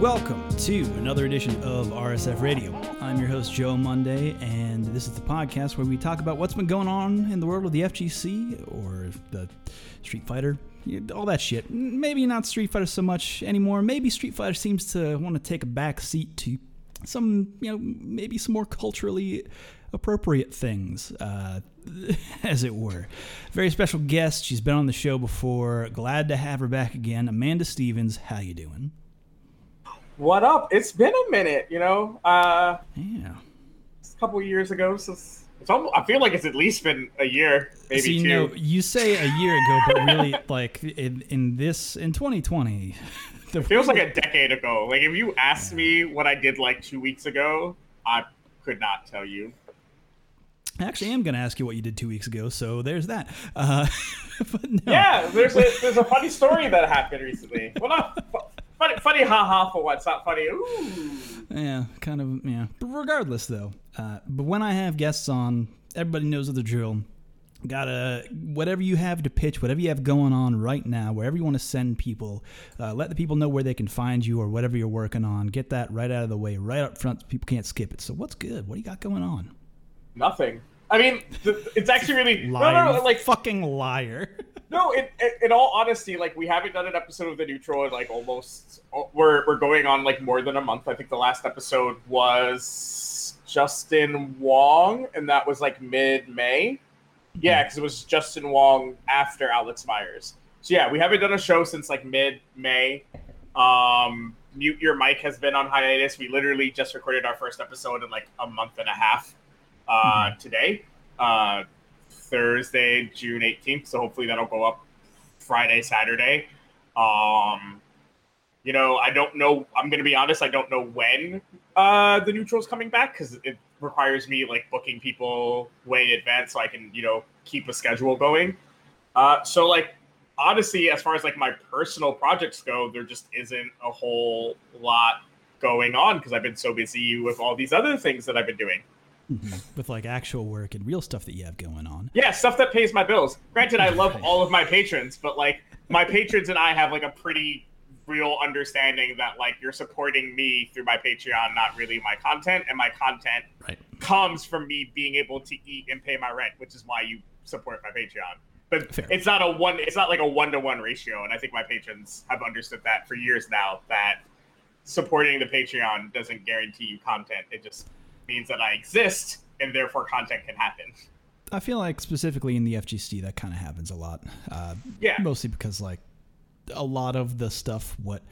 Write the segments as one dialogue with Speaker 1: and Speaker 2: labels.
Speaker 1: Welcome to another edition of RSF Radio. I'm your host Joe Monday, and this is the podcast where we talk about what's been going on in the world of the FGC or the Street Fighter, all that shit. Maybe not Street Fighter so much anymore. Maybe Street Fighter seems to want to take a back seat to some, you know, maybe some more culturally appropriate things, uh, as it were. Very special guest. She's been on the show before. Glad to have her back again. Amanda Stevens, how you doing?
Speaker 2: What up? It's been a minute, you know. Uh,
Speaker 1: yeah,
Speaker 2: a couple years ago since. It's almost, I feel like it's at least been a year, maybe
Speaker 1: so, you
Speaker 2: two.
Speaker 1: Know, you say a year ago, but really, like in, in this in 2020,
Speaker 2: it feels like a decade ago. Like if you asked me what I did like two weeks ago, I could not tell you.
Speaker 1: I actually, I am going to ask you what you did two weeks ago, so there's that. Uh,
Speaker 2: no. Yeah, there's a there's a funny story that happened recently. Well, not funny, funny, haha for what's not funny. Ooh.
Speaker 1: Yeah, kind of. Yeah, but regardless though. Uh, but when I have guests on, everybody knows the drill. Gotta whatever you have to pitch, whatever you have going on right now, wherever you want to send people, uh, let the people know where they can find you or whatever you're working on. Get that right out of the way, right up front. So people can't skip it. So what's good? What do you got going on?
Speaker 2: Nothing. I mean, it's actually really
Speaker 1: liar, no, no, like fucking liar.
Speaker 2: no, in, in all honesty, like we haven't done an episode of the Neutral in like almost. Oh, we're we're going on like more than a month. I think the last episode was Justin Wong, and that was like mid May. Yeah, because it was Justin Wong after Alex Myers. So yeah, we haven't done a show since like mid May. Um, Mute Your Mic has been on hiatus. We literally just recorded our first episode in like a month and a half uh, mm-hmm. today, uh, Thursday, June 18th. So hopefully that'll go up Friday, Saturday. Um, you know, I don't know. I'm going to be honest. I don't know when uh, the neutral's coming back because it requires me like booking people way in advance so I can, you know, keep a schedule going. Uh, so like honestly, as far as like my personal projects go, there just isn't a whole lot going on because I've been so busy with all these other things that I've been doing.
Speaker 1: Mm-hmm. With like actual work and real stuff that you have going on.
Speaker 2: Yeah, stuff that pays my bills. Granted, I love all of my patrons, but like my patrons and I have like a pretty real understanding that like you're supporting me through my Patreon, not really my content, and my content
Speaker 1: right.
Speaker 2: comes from me being able to eat and pay my rent, which is why you support my Patreon. But Fair. it's not a one. It's not like a one to one ratio, and I think my patrons have understood that for years now. That supporting the Patreon doesn't guarantee you content; it just means that I exist, and therefore content can happen.
Speaker 1: I feel like specifically in the FGC that kind of happens a lot. Uh,
Speaker 2: yeah,
Speaker 1: mostly because like a lot of the stuff what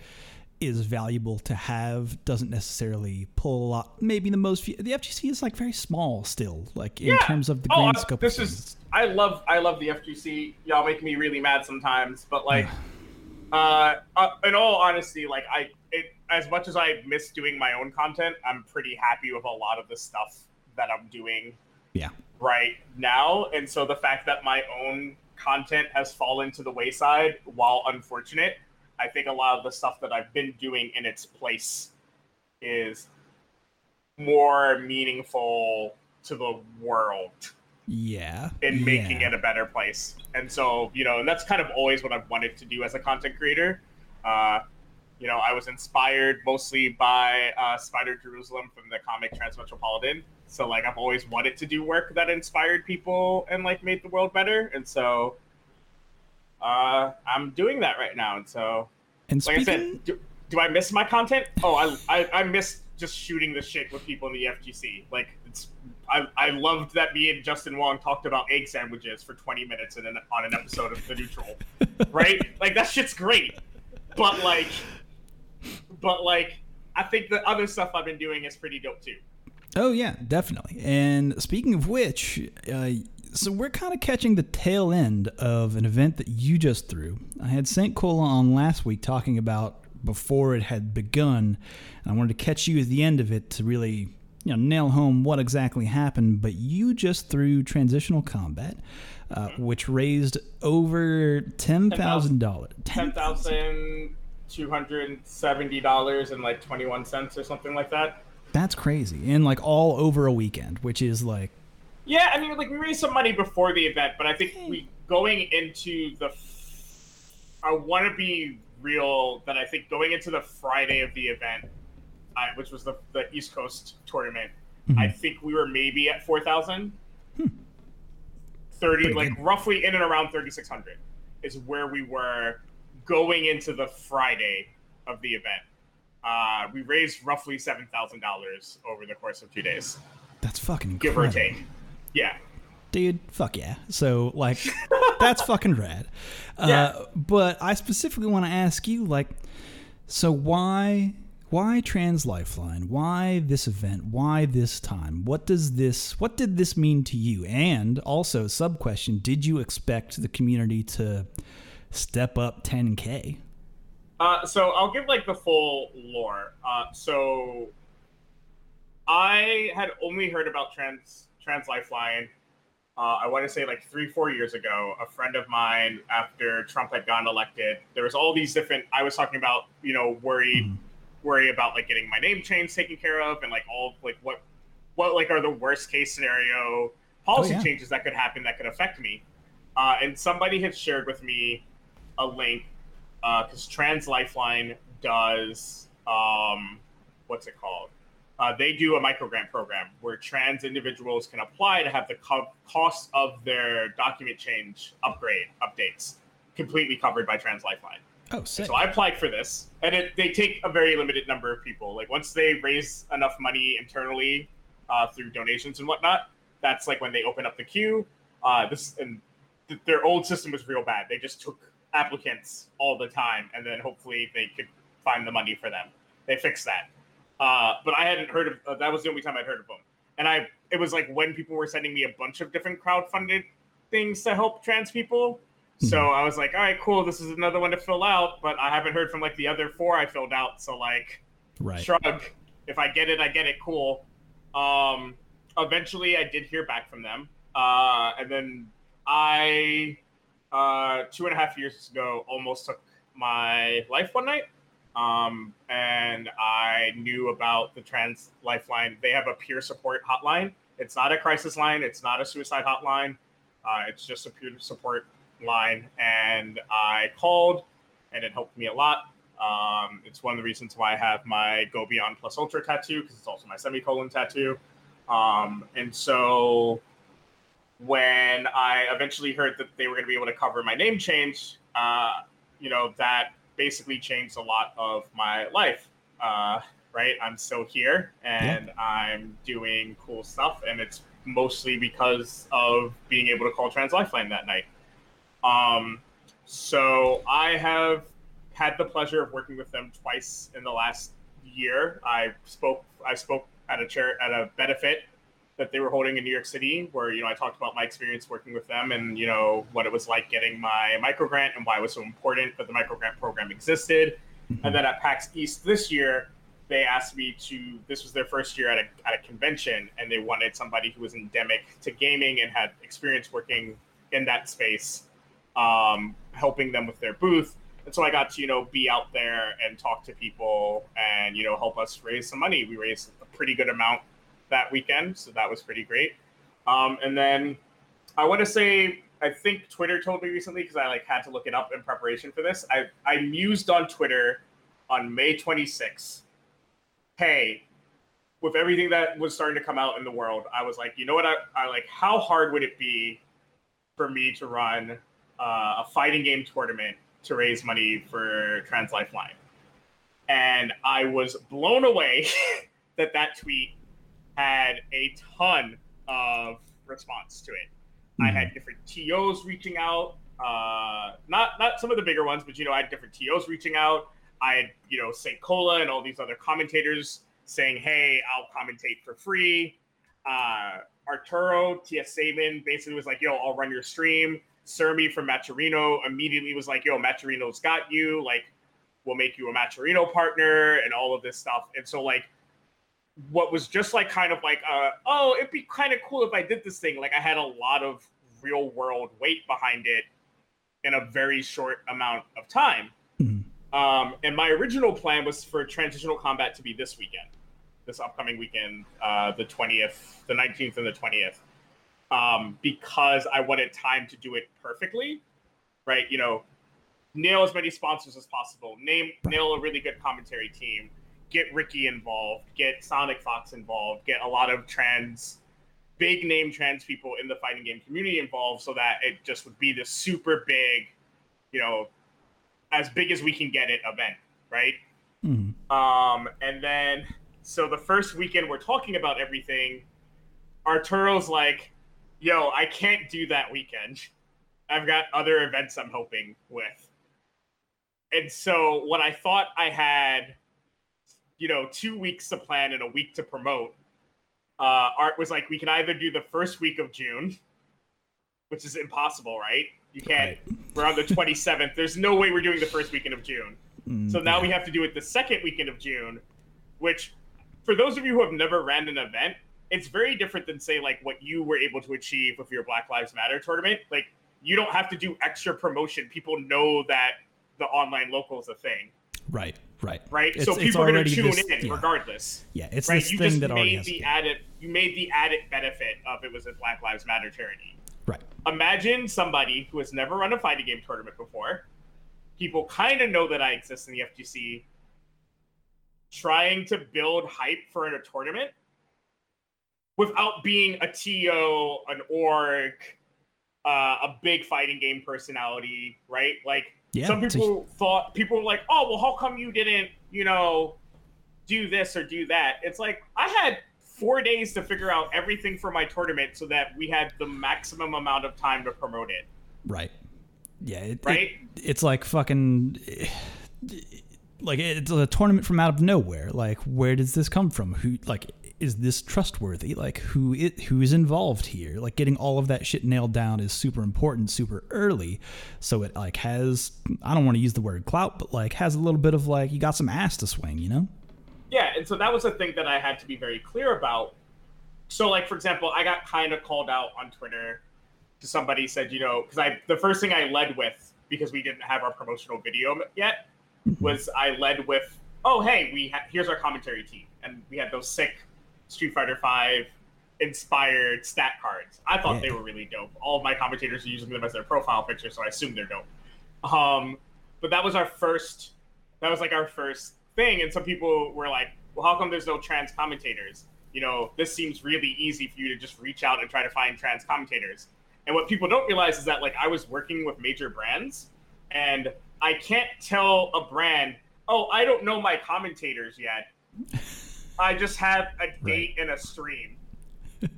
Speaker 1: is valuable to have doesn't necessarily pull a lot. Maybe the most the FGC is like very small still, like in yeah. terms of the oh, grand scope.
Speaker 2: This
Speaker 1: is
Speaker 2: I love I love the FGC. Y'all make me really mad sometimes, but like, uh, uh, in all honesty, like I it as much as I miss doing my own content, I'm pretty happy with a lot of the stuff that I'm doing.
Speaker 1: Yeah.
Speaker 2: Right now, and so the fact that my own content has fallen to the wayside, while unfortunate, I think a lot of the stuff that I've been doing in its place is more meaningful to the world.
Speaker 1: Yeah.
Speaker 2: In making
Speaker 1: yeah.
Speaker 2: it a better place. And so, you know, and that's kind of always what I've wanted to do as a content creator. Uh, you know, I was inspired mostly by uh, Spider Jerusalem from the comic Transmetropolitan. So like I've always wanted to do work that inspired people and like made the world better. And so uh, I'm doing that right now. And so,
Speaker 1: and
Speaker 2: like speaking... I said, do, do, I miss my content? Oh, I, I I miss just shooting the shit with people in the FGC. Like it's I, I loved that me and Justin Wong talked about egg sandwiches for 20 minutes in an, on an episode of The Neutral, right? Like that shit's great, but like but like I think the other stuff I've been doing is pretty dope too.
Speaker 1: Oh yeah, definitely. And speaking of which, uh, so we're kind of catching the tail end of an event that you just threw. I had Saint Cola on last week talking about before it had begun, and I wanted to catch you at the end of it to really you know nail home what exactly happened. But you just threw transitional combat. Uh, which raised over ten thousand dollars.
Speaker 2: Ten thousand two hundred seventy dollars and like twenty one cents or something like that.
Speaker 1: That's crazy, and like all over a weekend, which is like.
Speaker 2: Yeah, I mean, like we raised some money before the event, but I think we going into the. I want to be real that I think going into the Friday of the event, I, which was the, the East Coast tournament, mm-hmm. I think we were maybe at 4,000. Hmm. 30, Pretty like good. roughly in and around 3,600 is where we were going into the Friday of the event. Uh, we raised roughly $7,000 over the course of two days.
Speaker 1: That's fucking
Speaker 2: incredible. Give or take. Yeah
Speaker 1: dude, fuck yeah. So like, that's fucking rad. Uh, yeah. But I specifically want to ask you, like, so why why Trans Lifeline? Why this event? Why this time? What does this? What did this mean to you? And also, sub question: Did you expect the community to step up 10k?
Speaker 2: Uh, so I'll give like the full lore. Uh, so I had only heard about Trans Trans Lifeline uh, I want to say like three, four years ago, a friend of mine, after Trump had gotten elected, there was all these different. I was talking about, you know, worry, mm-hmm. worry about like getting my name change taken care of, and like all like what, what like are the worst case scenario policy oh, yeah. changes that could happen that could affect me. Uh, and somebody had shared with me a link because uh, Trans Lifeline does um, what's it called? uh, they do a microgrant program where trans individuals can apply to have the co- cost of their document change upgrade updates completely covered by Trans Lifeline.
Speaker 1: Oh, sick.
Speaker 2: So I applied for this, and it, they take a very limited number of people. Like once they raise enough money internally uh, through donations and whatnot, that's like when they open up the queue. Uh, this and th- their old system was real bad. They just took applicants all the time, and then hopefully they could find the money for them. They fixed that. Uh, but I hadn't heard of uh, that was the only time I'd heard of them. And I it was like when people were sending me a bunch of different crowdfunded things to help trans people. Mm-hmm. So I was like, all right, cool. This is another one to fill out, but I haven't heard from like the other four I filled out. So like,
Speaker 1: right.
Speaker 2: shrug. If I get it, I get it. Cool. Um, eventually, I did hear back from them, uh, and then I, uh, two and a half years ago, almost took my life one night. Um, and I knew about the Trans Lifeline. They have a peer support hotline. It's not a crisis line. It's not a suicide hotline. Uh, it's just a peer support line. And I called, and it helped me a lot. Um, it's one of the reasons why I have my Go Beyond Plus Ultra tattoo because it's also my semicolon tattoo. Um, and so when I eventually heard that they were going to be able to cover my name change, uh, you know, that basically changed a lot of my life. Uh, right, I'm still here and yeah. I'm doing cool stuff, and it's mostly because of being able to call Trans Lifeline that night. Um, so I have had the pleasure of working with them twice in the last year. I spoke I spoke at a chair at a benefit that they were holding in New York City, where you know I talked about my experience working with them and you know what it was like getting my micro grant and why it was so important that the micro grant program existed. Mm-hmm. And then at PAX East this year, they asked me to. This was their first year at a at a convention, and they wanted somebody who was endemic to gaming and had experience working in that space, um, helping them with their booth. And so I got to you know be out there and talk to people and you know help us raise some money. We raised a pretty good amount that weekend, so that was pretty great. Um, and then I want to say I think Twitter told me recently because I like had to look it up in preparation for this. I I mused on Twitter on May 26th. Hey, with everything that was starting to come out in the world, I was like, you know what? I, I like how hard would it be for me to run uh, a fighting game tournament to raise money for Trans Lifeline? And I was blown away that that tweet had a ton of response to it. Mm-hmm. I had different TOs reaching out, uh, not not some of the bigger ones, but you know, I had different TOs reaching out. I had you know St. Cola and all these other commentators saying, "Hey, I'll commentate for free." Uh, Arturo TS Saban basically was like, "Yo, I'll run your stream." Sermi from Matcherino immediately was like, "Yo, Matcherino's got you. Like, we'll make you a Matcherino partner and all of this stuff." And so, like, what was just like kind of like uh, oh it'd be kind of cool if i did this thing like i had a lot of real world weight behind it in a very short amount of time mm-hmm. um, and my original plan was for transitional combat to be this weekend this upcoming weekend uh, the 20th the 19th and the 20th um, because i wanted time to do it perfectly right you know nail as many sponsors as possible. Name nail a really good commentary team. Get Ricky involved. Get Sonic Fox involved. Get a lot of trans, big name trans people in the fighting game community involved, so that it just would be this super big, you know, as big as we can get it event, right?
Speaker 1: Mm-hmm.
Speaker 2: Um, and then so the first weekend we're talking about everything. Arturo's like, "Yo, I can't do that weekend. I've got other events I'm hoping with." And so what I thought I had, you know, two weeks to plan and a week to promote, uh, Art was like, "We can either do the first week of June, which is impossible, right? You can't.
Speaker 1: Right.
Speaker 2: We're on the 27th. There's no way we're doing the first weekend of June."
Speaker 1: Mm,
Speaker 2: So now
Speaker 1: yeah.
Speaker 2: we have to do it the second weekend of June, which, for those of you who have never ran an event, it's very different than say like what you were able to achieve with your Black Lives Matter tournament. Like you don't have to do extra promotion. People know that the online local is a thing,
Speaker 1: right, right,
Speaker 2: right?
Speaker 1: It's-
Speaker 2: so
Speaker 1: it's
Speaker 2: people are going
Speaker 1: already
Speaker 2: to tune
Speaker 1: this-
Speaker 2: in
Speaker 1: yeah.
Speaker 2: regardless,
Speaker 1: Yeah, it's
Speaker 2: right?
Speaker 1: this
Speaker 2: You
Speaker 1: thing
Speaker 2: just
Speaker 1: that already
Speaker 2: made
Speaker 1: has.
Speaker 2: the added you made the added benefit of it was a Black Lives Matter charity.
Speaker 1: Right.
Speaker 2: Imagine somebody who has never run a fighting game tournament before. People kind of know that I exist in the FGC. Trying to build hype for a tournament without being a TO, an org, uh, a big fighting game personality, right? Like
Speaker 1: Yeah,
Speaker 2: some
Speaker 1: a-
Speaker 2: people thought people were like, "Oh, well, how come you didn't, you know, do this or do that?" It's like I had four days to figure out everything for my tournament so that we had the maximum amount of time to promote it.
Speaker 1: Right. Yeah. It,
Speaker 2: Right?
Speaker 1: it- it's like fucking. Like it's a tournament from out of nowhere. Like, where does this come from? Who like is this trustworthy? Like, who it who is involved here? Like, getting all of that shit nailed down is super important, super early. So it like has I don't want to use the word clout, but like has a little bit of like you got some ass to swing, you know?
Speaker 2: Yeah, and so that was a thing that I had to be very clear about. So, like for example, I got kind of called out on Twitter. To somebody said, you know, because I the first thing I led with because we didn't have our promotional video yet mm-hmm. was I led with, oh hey, we ha- here's our commentary team, and we had those sick Street Fighter Five inspired stat cards. I thought
Speaker 1: Yeah.
Speaker 2: they were really dope. All of my commentators are using them as their profile picture, so I assume they're dope. Um, but that was our first. That was like our first thing, and some people were like, "Well, how come there's no trans commentators?" You know, this seems really easy for you to just reach out and try to find trans commentators. And what people don't realize is that like I was working with major brands, and I can't tell a brand, "Oh, I don't know my commentators yet." I just have a date and a stream.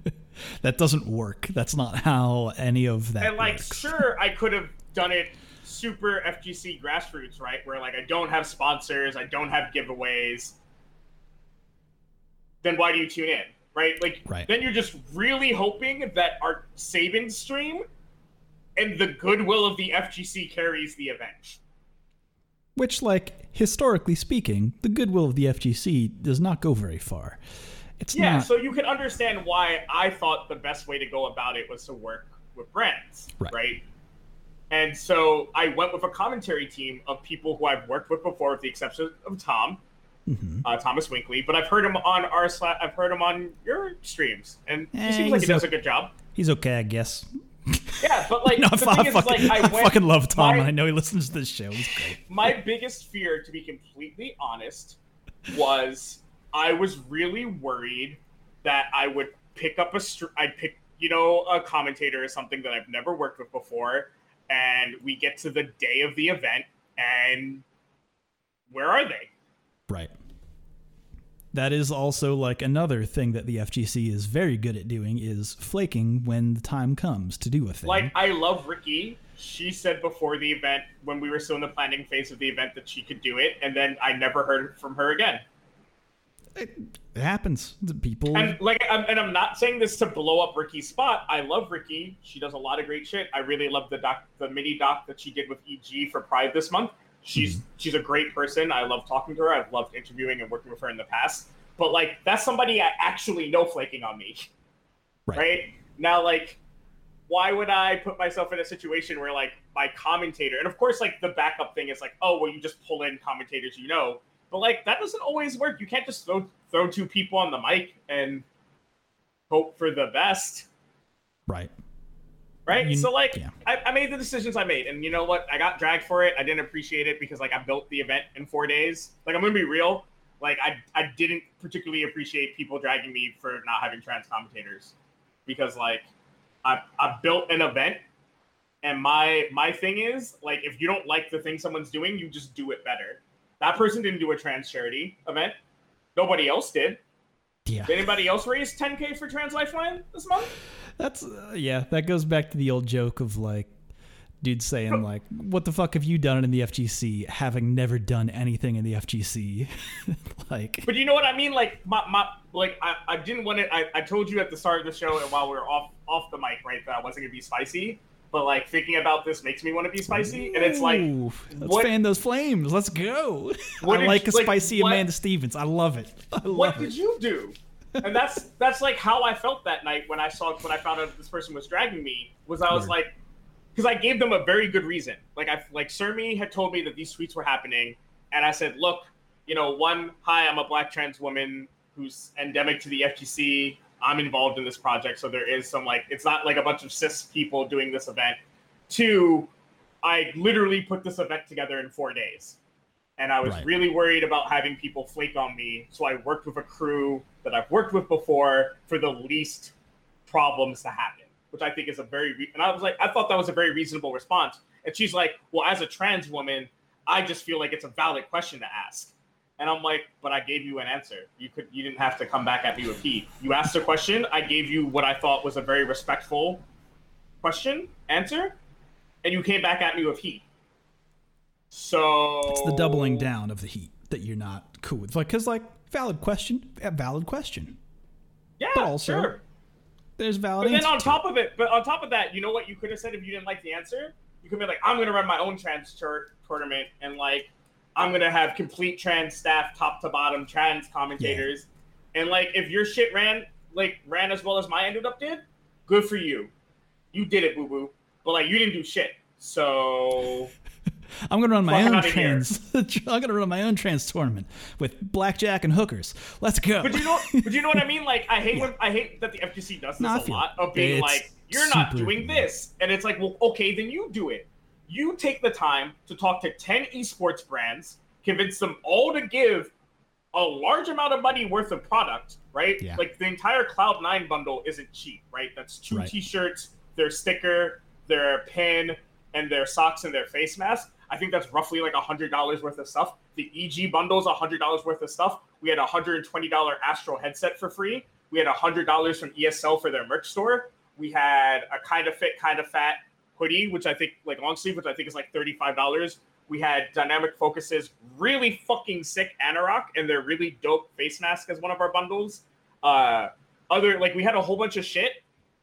Speaker 1: That doesn't work. That's not how any of that
Speaker 2: and like
Speaker 1: works.
Speaker 2: sure i could have done it super fgc grassroots right where like i don't have sponsors i don't have giveaways then why do you tune in right like
Speaker 1: Right.
Speaker 2: then you're just really hoping that our sabin stream and the goodwill of the fgc carries the event
Speaker 1: Which, like, historically speaking, the goodwill of the FGC does not go very far. It's
Speaker 2: yeah
Speaker 1: not
Speaker 2: so you can understand why i thought the best way to go about it was to work with brands
Speaker 1: Right.
Speaker 2: right and so i went with a commentary team of people who i've worked with before with the exception of tom
Speaker 1: Mhm.
Speaker 2: uh, Thomas Winkley, but I've heard him on our I've heard him on your streams, and he
Speaker 1: Eh,
Speaker 2: seems like he
Speaker 1: he's
Speaker 2: does a good job.
Speaker 1: He's okay, I guess.
Speaker 2: Yeah, but like
Speaker 1: No,
Speaker 2: the
Speaker 1: I,
Speaker 2: thing is,
Speaker 1: fucking,
Speaker 2: like I
Speaker 1: I
Speaker 2: went.
Speaker 1: fucking love Tom.
Speaker 2: my-
Speaker 1: I know he listens to this show. He's great.
Speaker 2: my biggest fear, to be completely honest, was I was really worried that I would pick up a str- I'd pick you know a commentator or something that I've never worked with before, and we get to the day of the event, and where are they?
Speaker 1: Right. That is also like another thing that the FGC is very good at doing is flaking when the time comes to do a thing.
Speaker 2: Like, I love Ricky. She said before the event, when we were still in the planning phase of the event, that she could do it, and then I never heard from her again.
Speaker 1: it, it happens. The people
Speaker 2: And like, I'm, and I'm not saying this to blow up Ricky's spot. I love Ricky. She does a lot of great shit. I really love the doc, the mini doc that she did with EG for Pride this month. She's she's a great person. I love talking to her. I've loved interviewing and working with her in the past. But like, that's somebody I actually know flaking on me.
Speaker 1: Right.
Speaker 2: right? Now, like, why would I put myself in a situation where, like, my commentator, and of course, like, the backup thing is like, oh, well, you just pull in commentators you know, but like, that doesn't always work. You can't just throw throw two people on the mic and hope for the best,
Speaker 1: right.
Speaker 2: Right?
Speaker 1: You-
Speaker 2: so like,
Speaker 1: yeah.
Speaker 2: I, I made the decisions I made, and you know what? I got dragged for it. I didn't appreciate it because like I built the event in four days. Like I'm gonna be real. Like I I didn't particularly appreciate people dragging me for not having trans commentators because like I I built an event, and my my thing is like if you don't like the thing someone's doing, you just do it better. That person didn't do a trans charity event. Nobody else did.
Speaker 1: Yeah.
Speaker 2: Did anybody else raise 10k for Trans Lifeline this month?
Speaker 1: That's uh, yeah. That goes back to the old joke of like, dude saying like, "What the fuck have you done in the FGC?" Having never done anything in the FGC, like,
Speaker 2: But you know what I mean? Like my, my like I, I didn't want it. I, I told you at the start of the show and while we were off off the mic, right, that I wasn't gonna be spicy. But like thinking about this makes me want to be spicy, and it's like,
Speaker 1: let's
Speaker 2: what-
Speaker 1: fan those flames. Let's go.
Speaker 2: What
Speaker 1: I like a
Speaker 2: you- like,
Speaker 1: spicy
Speaker 2: what-
Speaker 1: Amanda Stevens. I love it. I love
Speaker 2: what
Speaker 1: it.
Speaker 2: did you do? And that's that's like how I felt that night when I saw when I found out this person was dragging me. Was I was like, because I gave them a very good reason. Like I like Surmi had told me that these tweets were happening, and I said, look, you know, one, hi, I'm a black trans woman who's endemic to the FGC. I'm involved in this project, so there is some like it's not like a bunch of cis people doing this event. Two, I literally put this event together in four days. And I was
Speaker 1: Right.
Speaker 2: really worried about having people flake on me. So I worked with a crew that I've worked with before for the least problems to happen, which I think is a very, re- and I was like, I thought that was a very reasonable response. And she's like, well, as a trans woman, I just feel like it's a valid question to ask. And I'm like, but I gave you an answer. You could, you didn't have to come back at me with heat. You asked a question. I gave you what I thought was a very respectful question, answer, and you came back at me with heat. So
Speaker 1: It's the doubling down of the heat that you're not cool with. Like, because like valid question, valid question.
Speaker 2: Yeah,
Speaker 1: but also
Speaker 2: sure.
Speaker 1: There's valid.
Speaker 2: But then on
Speaker 1: to
Speaker 2: top of it, but on top of that, you know what you could have said if you didn't like the answer? You could be like, I'm gonna run my own trans tour- tournament and like I'm gonna have complete trans staff, top to bottom, trans commentators. And like if your shit ran like ran as well as my ended up did, good for you. You did it, boo boo. But like you didn't do shit. So
Speaker 1: I'm gonna run my
Speaker 2: Fuck
Speaker 1: own trans. I'm gonna run my own trans tournament with blackjack and hookers. Let's go.
Speaker 2: But you know, but you know what I mean. Like, I hate when I hate that the FGC does this
Speaker 1: No,
Speaker 2: a lot of being like, "You're not doing this," and it's like, well, okay, then you do it. You take the time to talk to ten esports brands, convince them all to give a large amount of money worth of product, right?
Speaker 1: Yeah.
Speaker 2: Like the entire Cloud Nine bundle isn't cheap, right? That's two
Speaker 1: Right.
Speaker 2: T-shirts, their sticker, their pin, and their socks and their face mask. I think that's roughly like hundred dollars worth of stuff. The EG bundle is hundred dollars worth of stuff. We had a hundred and twenty dollar Astro headset for free. We had hundred dollars from ESL for their merch store. We had a kind of fit, kind of fat hoodie, which I think like long sleeve, which I think is like thirty five dollars. We had Dynamic Focus's really fucking sick anorak and their really dope face mask as one of our bundles. Uh, other like we had a whole bunch of shit,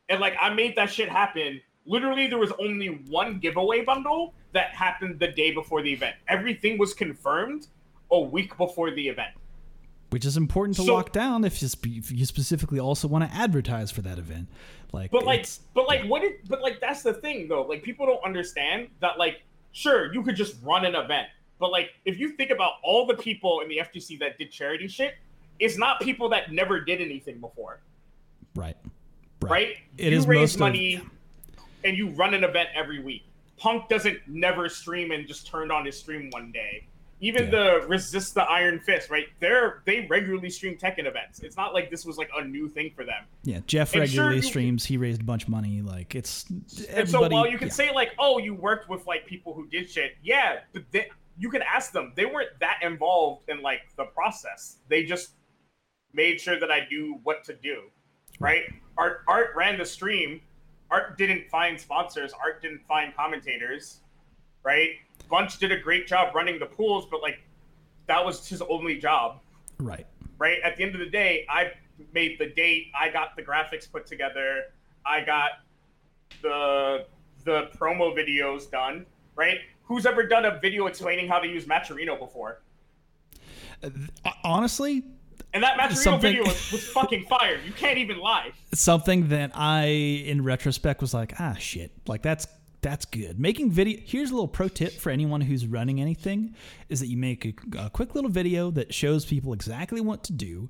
Speaker 2: and like I made that shit happen. Literally, there was only one giveaway bundle that happened the day before the event. Everything was confirmed a week before the event.
Speaker 1: Which is important to
Speaker 2: So-
Speaker 1: lock down if you, if you specifically also want to advertise for that event. Like,
Speaker 2: But like, but like, what? It, but like, that's the thing though. Like, people don't understand that. Like, sure, you could just run an event, but like, if you think about all the people in the FGC that did charity shit, it's not people that never did anything before,
Speaker 1: right,
Speaker 2: right?
Speaker 1: It
Speaker 2: you
Speaker 1: is
Speaker 2: raise
Speaker 1: most of-
Speaker 2: money,
Speaker 1: yeah.
Speaker 2: and you run an event every week. Punk doesn't never stream and just turned on his stream one day. Even
Speaker 1: Yeah.
Speaker 2: the resist the Iron Fist, right? They're they regularly stream Tekken events. It's not like this was like a new thing for them.
Speaker 1: Yeah, Jeff
Speaker 2: And
Speaker 1: regularly
Speaker 2: you-
Speaker 1: streams. He raised a bunch of money. Like it's
Speaker 2: And so while you can
Speaker 1: yeah.
Speaker 2: say like, oh, you worked with like people who did shit, yeah, but they, you can ask them. They weren't that involved in like the process. They just made sure that I knew what to do, right? Art Art ran the stream. Art didn't find sponsors. Art didn't find commentators, right? Bunch did a great job running the pools, but like that was his only job
Speaker 1: right,
Speaker 2: right? At the end of the day, I made the date. I got the graphics put together. I got the the promo videos done, right? Who's ever done a video explaining how to use Matcherino before?
Speaker 1: Uh, honestly,
Speaker 2: And that
Speaker 1: Something-
Speaker 2: video was, was fucking fire. You can't even lie.
Speaker 1: something that I, in retrospect, was like, ah, shit. Like that's that's good. Making video. Here's a little pro tip for anyone who's running anything: is that you make a, a quick little video that shows people exactly what to do.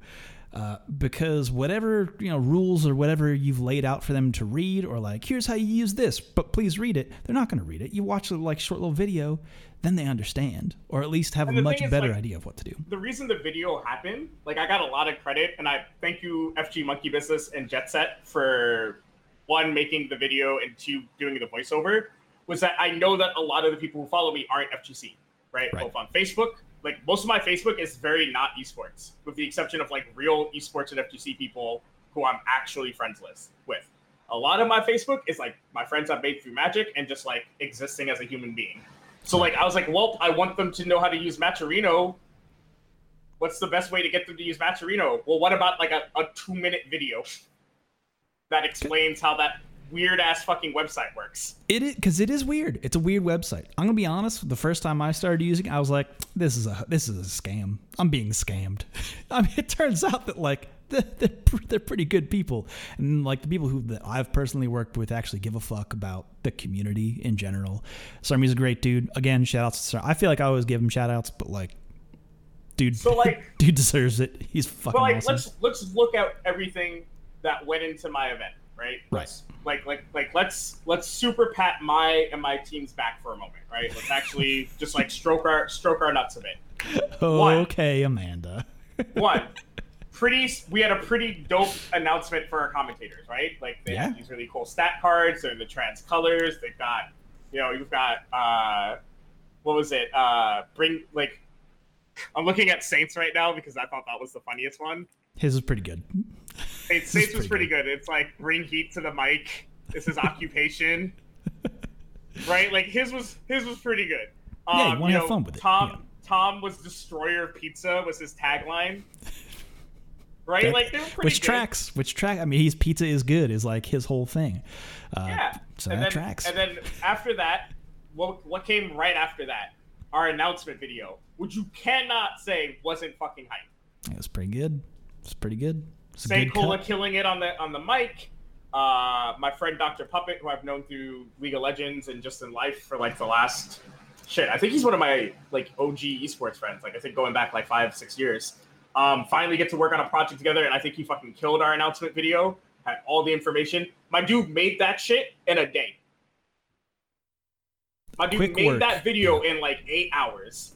Speaker 1: Uh, because whatever you know rules or whatever you've laid out for them to read or like here's how you use this but please read it they're not going to read it you watch a like short little video then they understand or at least have
Speaker 2: And
Speaker 1: a much better
Speaker 2: like,
Speaker 1: idea of what to do
Speaker 2: the reason the video happened, like I got a lot of credit, and I thank you FG Monkey Business and Jet Set for one making the video and two doing the voiceover. Was that I know that a lot of the people who follow me aren't FGC, right?
Speaker 1: Right.
Speaker 2: Both on Facebook, like most of my Facebook is very not esports, with the exception of like real esports and FGC people who I'm actually friends with. With a lot of my Facebook is like my friends I've made through Magic and just like existing as a human being. So like I was like, well, I want them to know how to use Matcherino what's the best way to get them to use Matcherino? Well, what about like a, a two minute video that explains how that weird ass fucking website works?
Speaker 1: It is because it is weird. It's a weird website. I'm gonna be honest. The first time I started using, it, I was like, "This is a this is a scam. I'm being scammed." I mean, it turns out that like they're they're, pretty good people, and like the people who that I've personally worked with actually give a fuck about the community in general. Sarmi's a great dude. Again, shout outs to Sar. I feel like I always give him shout outs, but like, dude,
Speaker 2: So, like-
Speaker 1: dude deserves it. He's fucking
Speaker 2: But like,
Speaker 1: awesome.
Speaker 2: let's let's look at everything that went into my event, right?
Speaker 1: Right.
Speaker 2: Let's, like like like let's let's super pat my and my team's back for a moment, right? Let's actually just like stroke our stroke our nuts a bit. one.
Speaker 1: okay, Amanda.
Speaker 2: One, pretty. We had a pretty dope announcement for our commentators, right? Like they
Speaker 1: Yeah.
Speaker 2: have these really cool stat cards. They're the trans colors. They've got, you know, you've got uh, what was it? Uh, bring like. I'm looking at Saints right now because I thought that was the funniest one.
Speaker 1: His is pretty good.
Speaker 2: Saints, Saints was pretty good. It's like bring heat to the mic. This is occupation, right? Like his was his was pretty good. Um,
Speaker 1: Yeah, you wanna have
Speaker 2: know,
Speaker 1: fun with it,
Speaker 2: Tom
Speaker 1: yeah.
Speaker 2: Tom was destroyer of pizza was his tagline. Right,
Speaker 1: That-
Speaker 2: like they were pretty
Speaker 1: which
Speaker 2: good.
Speaker 1: tracks which track i mean he's pizza is good is like his whole thing uh,
Speaker 2: Yeah,
Speaker 1: so
Speaker 2: and
Speaker 1: that
Speaker 2: then,
Speaker 1: tracks
Speaker 2: And then after that, what what came right after that? Our announcement video, which you cannot say wasn't fucking hype.
Speaker 1: it was pretty good it's pretty good it's a
Speaker 2: Say
Speaker 1: good
Speaker 2: Cola killing it on the on the mic. Uh, my friend Dr. Puppet, who I've known through League of Legends and just in life for like the last shit. I think he's one of my like OG esports friends. Like I think going back like five six years. Um, finally get to work on a project together, and I think he fucking killed our announcement video. Had all the information. My dude made that shit in a day. My dude
Speaker 1: Quick
Speaker 2: made
Speaker 1: work.
Speaker 2: that video in like eight hours.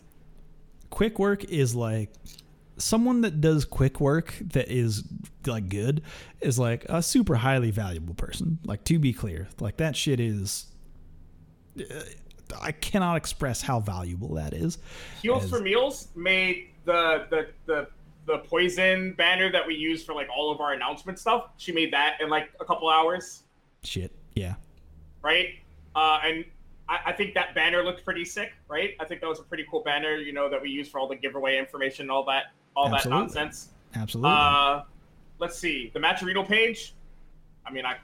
Speaker 1: quick work is like someone that does quick work that is like good is like a super highly valuable person like to be clear like that shit is uh, i cannot express how valuable that is
Speaker 2: Heals
Speaker 1: As-
Speaker 2: for Meals made the the the the poison banner that we use for like all of our announcement stuff. She made that in like a couple hours,
Speaker 1: shit yeah
Speaker 2: right? Uh, and I, I think that banner looked pretty sick, right? I think that was a pretty cool banner, you know, that we use for all the giveaway information, and all that, all
Speaker 1: Absolutely.
Speaker 2: that nonsense.
Speaker 1: absolutely
Speaker 2: Uh, let's see the Matcherino page. I mean, I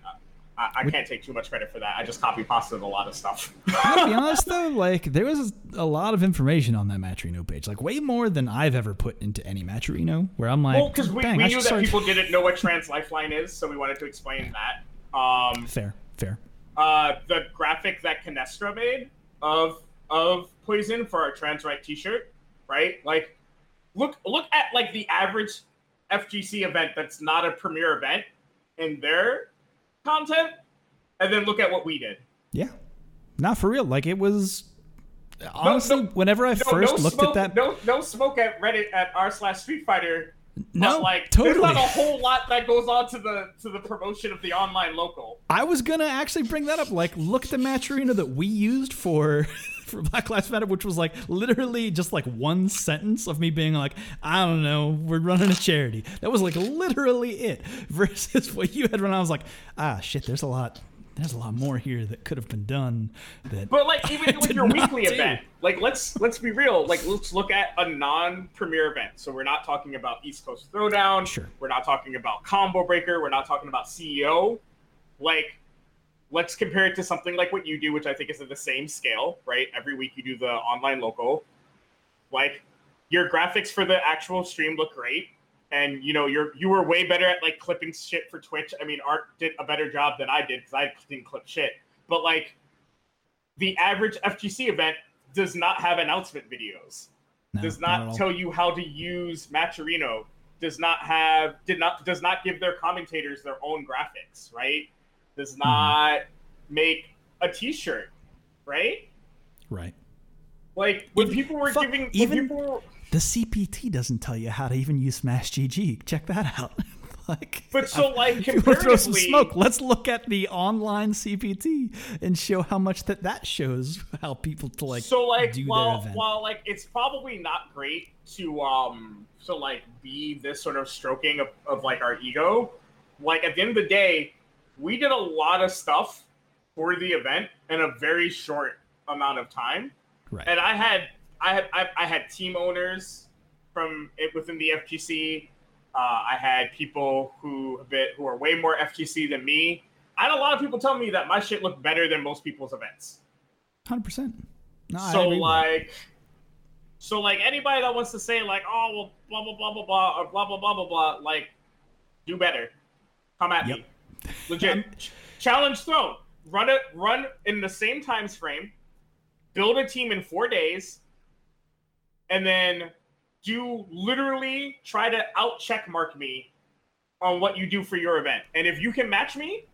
Speaker 2: I, I can't take too much credit for that. I just copy pasted a lot of stuff.
Speaker 1: to be honest though, like there was a lot of information on that Matcherino page, like way more than I've ever put into any Matcherino. Where I'm like,
Speaker 2: well, because we, we knew that
Speaker 1: start-"
Speaker 2: people didn't know what Trans Lifeline is, so we wanted to explain that. Um,
Speaker 1: Fair, fair.
Speaker 2: uh, the graphic that Canestra made of of Poison for our Trans Right T-shirt, right? Like, look look at like the average FGC event that's not a premier event in their content, and then look at what we did.
Speaker 1: Yeah, not for real. Like it was honestly,
Speaker 2: no,
Speaker 1: whenever I
Speaker 2: No,
Speaker 1: first
Speaker 2: no
Speaker 1: looked
Speaker 2: smoke,
Speaker 1: at that,
Speaker 2: no no smoke at Reddit at r slash Street Fighter.
Speaker 1: No,
Speaker 2: but, like
Speaker 1: totally.
Speaker 2: there's not a whole lot that goes on to the to the promotion of the online local.
Speaker 1: I was gonna actually bring that up. Like, look at the Matcherino that we used for for Black Lives Matter, which was like literally just like one sentence of me being like, I don't know, we're running a charity. That was like literally it. Versus what you had run. I was like, ah, shit. There's a lot. There's a lot more here that could have been done. That
Speaker 2: But like even with your weekly
Speaker 1: do.
Speaker 2: event, like let's let's be real. Like let's look at a non-premier event. So we're not talking about East Coast Throwdown.
Speaker 1: Sure.
Speaker 2: We're not talking about Combo Breaker. We're not talking about CEO. Like let's compare it to something like what you do, which I think is at the same scale, right? Every week you do the online local. Like your graphics for the actual stream look great. And you know you're you were way better at like clipping shit for Twitch. I mean, Art did a better job than I did because I didn't clip shit. But like the average FGC event does not have announcement videos,
Speaker 1: no,
Speaker 2: does
Speaker 1: not
Speaker 2: not tell you how to use Matcherino, does not have did not does not give their commentators their own graphics, right? Does
Speaker 1: Mm-hmm.
Speaker 2: not make a T-shirt, right?
Speaker 1: Right.
Speaker 2: Like when
Speaker 1: Even-
Speaker 2: people were
Speaker 1: fuck,
Speaker 2: giving,
Speaker 1: even-
Speaker 2: people were,
Speaker 1: The CPT doesn't tell you how to even use Smash GG. Check that out. like,
Speaker 2: but so like
Speaker 1: if throw some
Speaker 2: comparatively,
Speaker 1: smoke. Let's look at the online CPT and show how much that that shows how people to like
Speaker 2: so like
Speaker 1: do
Speaker 2: while while like it's probably not great to um to like be this sort of stroking of, of like our ego like at the end of the day we did a lot of stuff for the event in a very short amount of time
Speaker 1: right.
Speaker 2: and i had i had i, I had team owners from it within the FGC. uh, i had people who a bit who are way more FGC than me i had a lot of people tell me that my shit looked better than most people's events
Speaker 1: Hundred percent. No, I
Speaker 2: so
Speaker 1: agree with that.
Speaker 2: like so like anybody that wants to say like oh well blah blah blah blah blah or blah blah blah blah blah like do better come at
Speaker 1: Yep.
Speaker 2: me legit challenge thrown run it run in the same times frame build a team in four days and then do literally try to out check mark me on what you do for your event. And if you can match me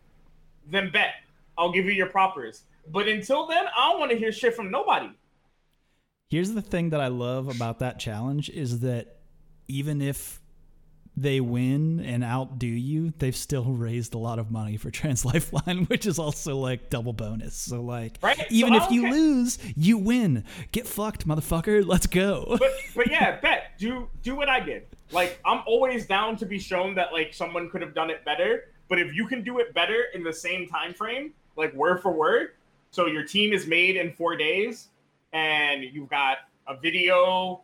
Speaker 2: then bet. I'll give you your propers. But until then i don't want to hear shit from nobody.
Speaker 1: Here's the thing that I love about that challenge is that even if they win and outdo you, they've still raised a lot of money for Trans Lifeline, which is also like double bonus. So like,
Speaker 2: Right,
Speaker 1: even
Speaker 2: I
Speaker 1: if
Speaker 2: don't
Speaker 1: you lose, you win. Get fucked, motherfucker. Let's go.
Speaker 2: but but yeah, bet do do what I did. Like I'm always down to be shown that like someone could have done it better. But if you can do it better in the same time frame, like word for word, so your team is made in four days, and you've got a video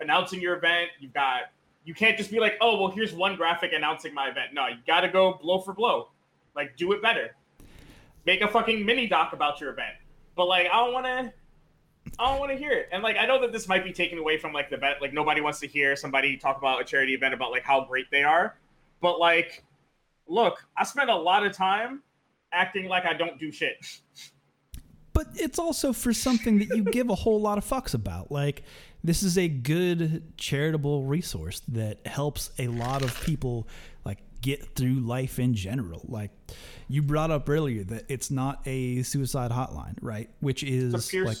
Speaker 2: announcing your event. You've got you can't just be like, oh well, here's one graphic announcing my event. No, you got to go blow for blow. Like do it better. Make a fucking mini doc about your event. But like I don't want to. I don't want to hear it. And like I know that this might be taken away from like the bet like nobody wants to hear somebody talk about a charity event about like how great they are. But like look, I spend a lot of time acting like I don't do shit.
Speaker 1: but it's also for something that you give a whole lot of fucks about. Like, this is a good charitable resource that helps a lot of people like get through life in general. Like you brought up earlier that it's not a suicide hotline, right? Which is
Speaker 2: Pierce,
Speaker 1: like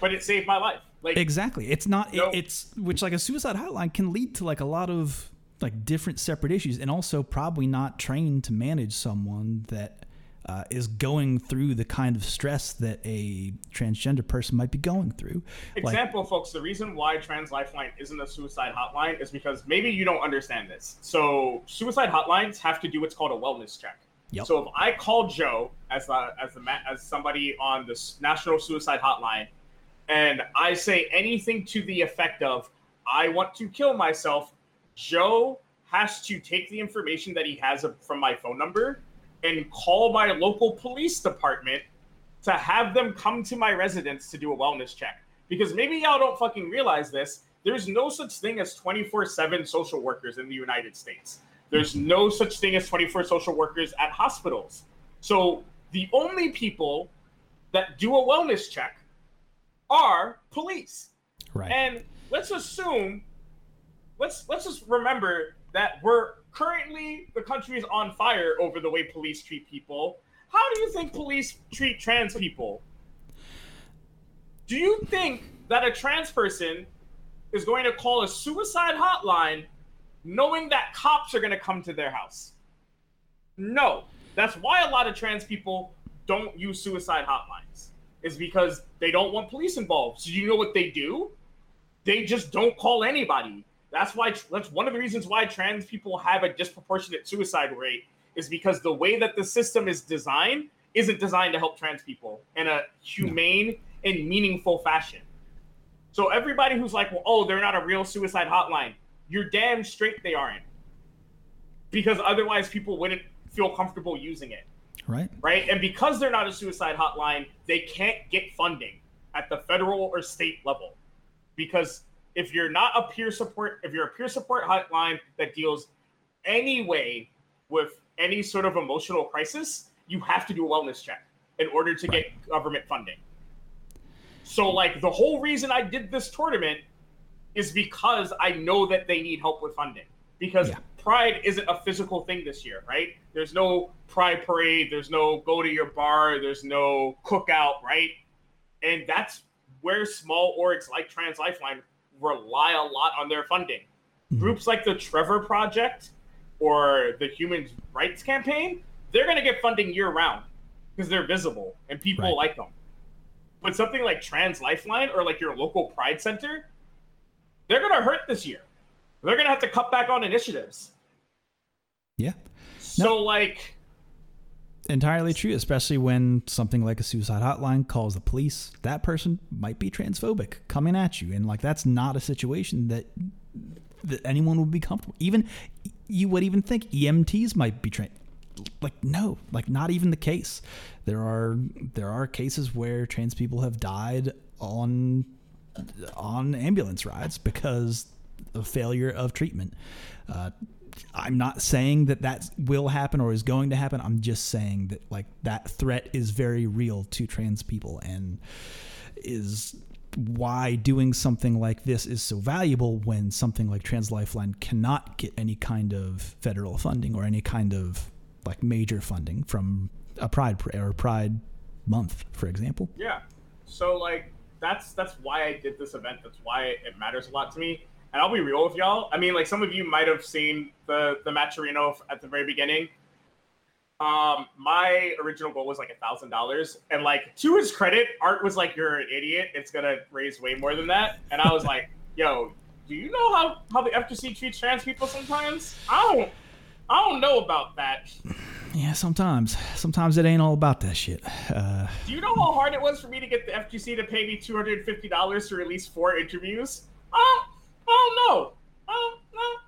Speaker 2: but it saved my life. Like
Speaker 1: exactly. It's not. it- it's which like a suicide hotline can lead to like a lot of like different separate issues, and also probably not trained to manage someone that uh, is going through the kind of stress that a transgender person might be going through. Like,
Speaker 2: Example, folks, the reason why Trans Lifeline isn't a suicide hotline is because maybe you don't understand this. So, suicide hotlines have to do what's called a wellness check.
Speaker 1: Yep.
Speaker 2: So, if I call Joe as the as the as somebody on the National Suicide Hotline, and I say anything to the effect of "I want to kill myself," Joe has to take the information that he has from my phone number and call my local police department to have them come to my residence to do a wellness check. Because maybe y'all don't fucking realize this. There's no such thing as 24 7 social workers in the United States. There's no such thing as 24 social workers at hospitals. So the only people that do a wellness check are police.
Speaker 1: right.
Speaker 2: And let's assume, let's let's just remember that we're currently the country is on fire over the way police treat people. How do you think police treat trans people? Do you think that a trans person is going to call a suicide hotline knowing that cops are going to come to their house? No. That's why a lot of trans people don't use suicide hotlines. Is because they don't want police involved. So you know what they do? They just don't call anybody. That's why that's one of the reasons why trans people have a disproportionate suicide rate is because the way that the system is designed isn't designed to help trans people in a humane and meaningful fashion. So everybody who's like, well, oh, they're not a real suicide hotline, you're damn straight they aren't. Because otherwise people wouldn't feel comfortable using it
Speaker 1: right.
Speaker 2: right? And because they're not a suicide hotline, they can't get funding at the federal or state level. Because if you're not a peer support, if you're a peer support hotline that deals any way with any sort of emotional crisis, you have to do a wellness check in order to get government funding. So, like, the whole reason I did this tournament is because I know that they need help with funding. because
Speaker 1: Yeah.
Speaker 2: Pride isn't a physical thing this year, right? There's no Pride parade, there's no go to your bar, there's no cookout, right? And that's where small orgs like Trans Lifeline rely a lot on their funding.
Speaker 1: Mhm.
Speaker 2: Groups like the Trevor Project or the Human Rights Campaign, they're going to get funding year round because they're visible and people
Speaker 1: Right.
Speaker 2: like them. But something like Trans Lifeline or like your local Pride Center, they're going to hurt this year. They're going to have to cut back on initiatives.
Speaker 1: Yeah.
Speaker 2: So, like,
Speaker 1: entirely true, especially when something like a suicide hotline calls the police. That person might be transphobic coming at you, and like that's not a situation that that anyone would be comfortable. Even you would even think EMTs might be trained. Like no, like not even the case. There are there are cases where trans people have died on on ambulance rides because of failure of treatment. Uh, I'm not saying that that will happen or is going to happen. I'm just saying that like that threat is very real to trans people and is why doing something like this is so valuable when something like Trans Lifeline cannot get any kind of federal funding or any kind of like major funding from a Pride or Pride month, for example.
Speaker 2: Yeah. So like that's that's why I did this event. That's why it matters a lot to me. And I'll be real with y'all. I mean, like some of you might have seen the the Matcherino at the very beginning. Um, my original goal was like a thousand dollars, and like to his credit, Art was like, "You're an idiot. It's gonna raise way more than that." And I was like, "Yo, do you know how how the FGC treats trans people sometimes? I don't, I don't know about that.
Speaker 1: Yeah, sometimes. Sometimes it ain't all about that shit. Uh,
Speaker 2: Do you know how hard it was for me to get the FGC to pay me two hundred and fifty dollars to release four interviews? I don't, I don't know. I don't,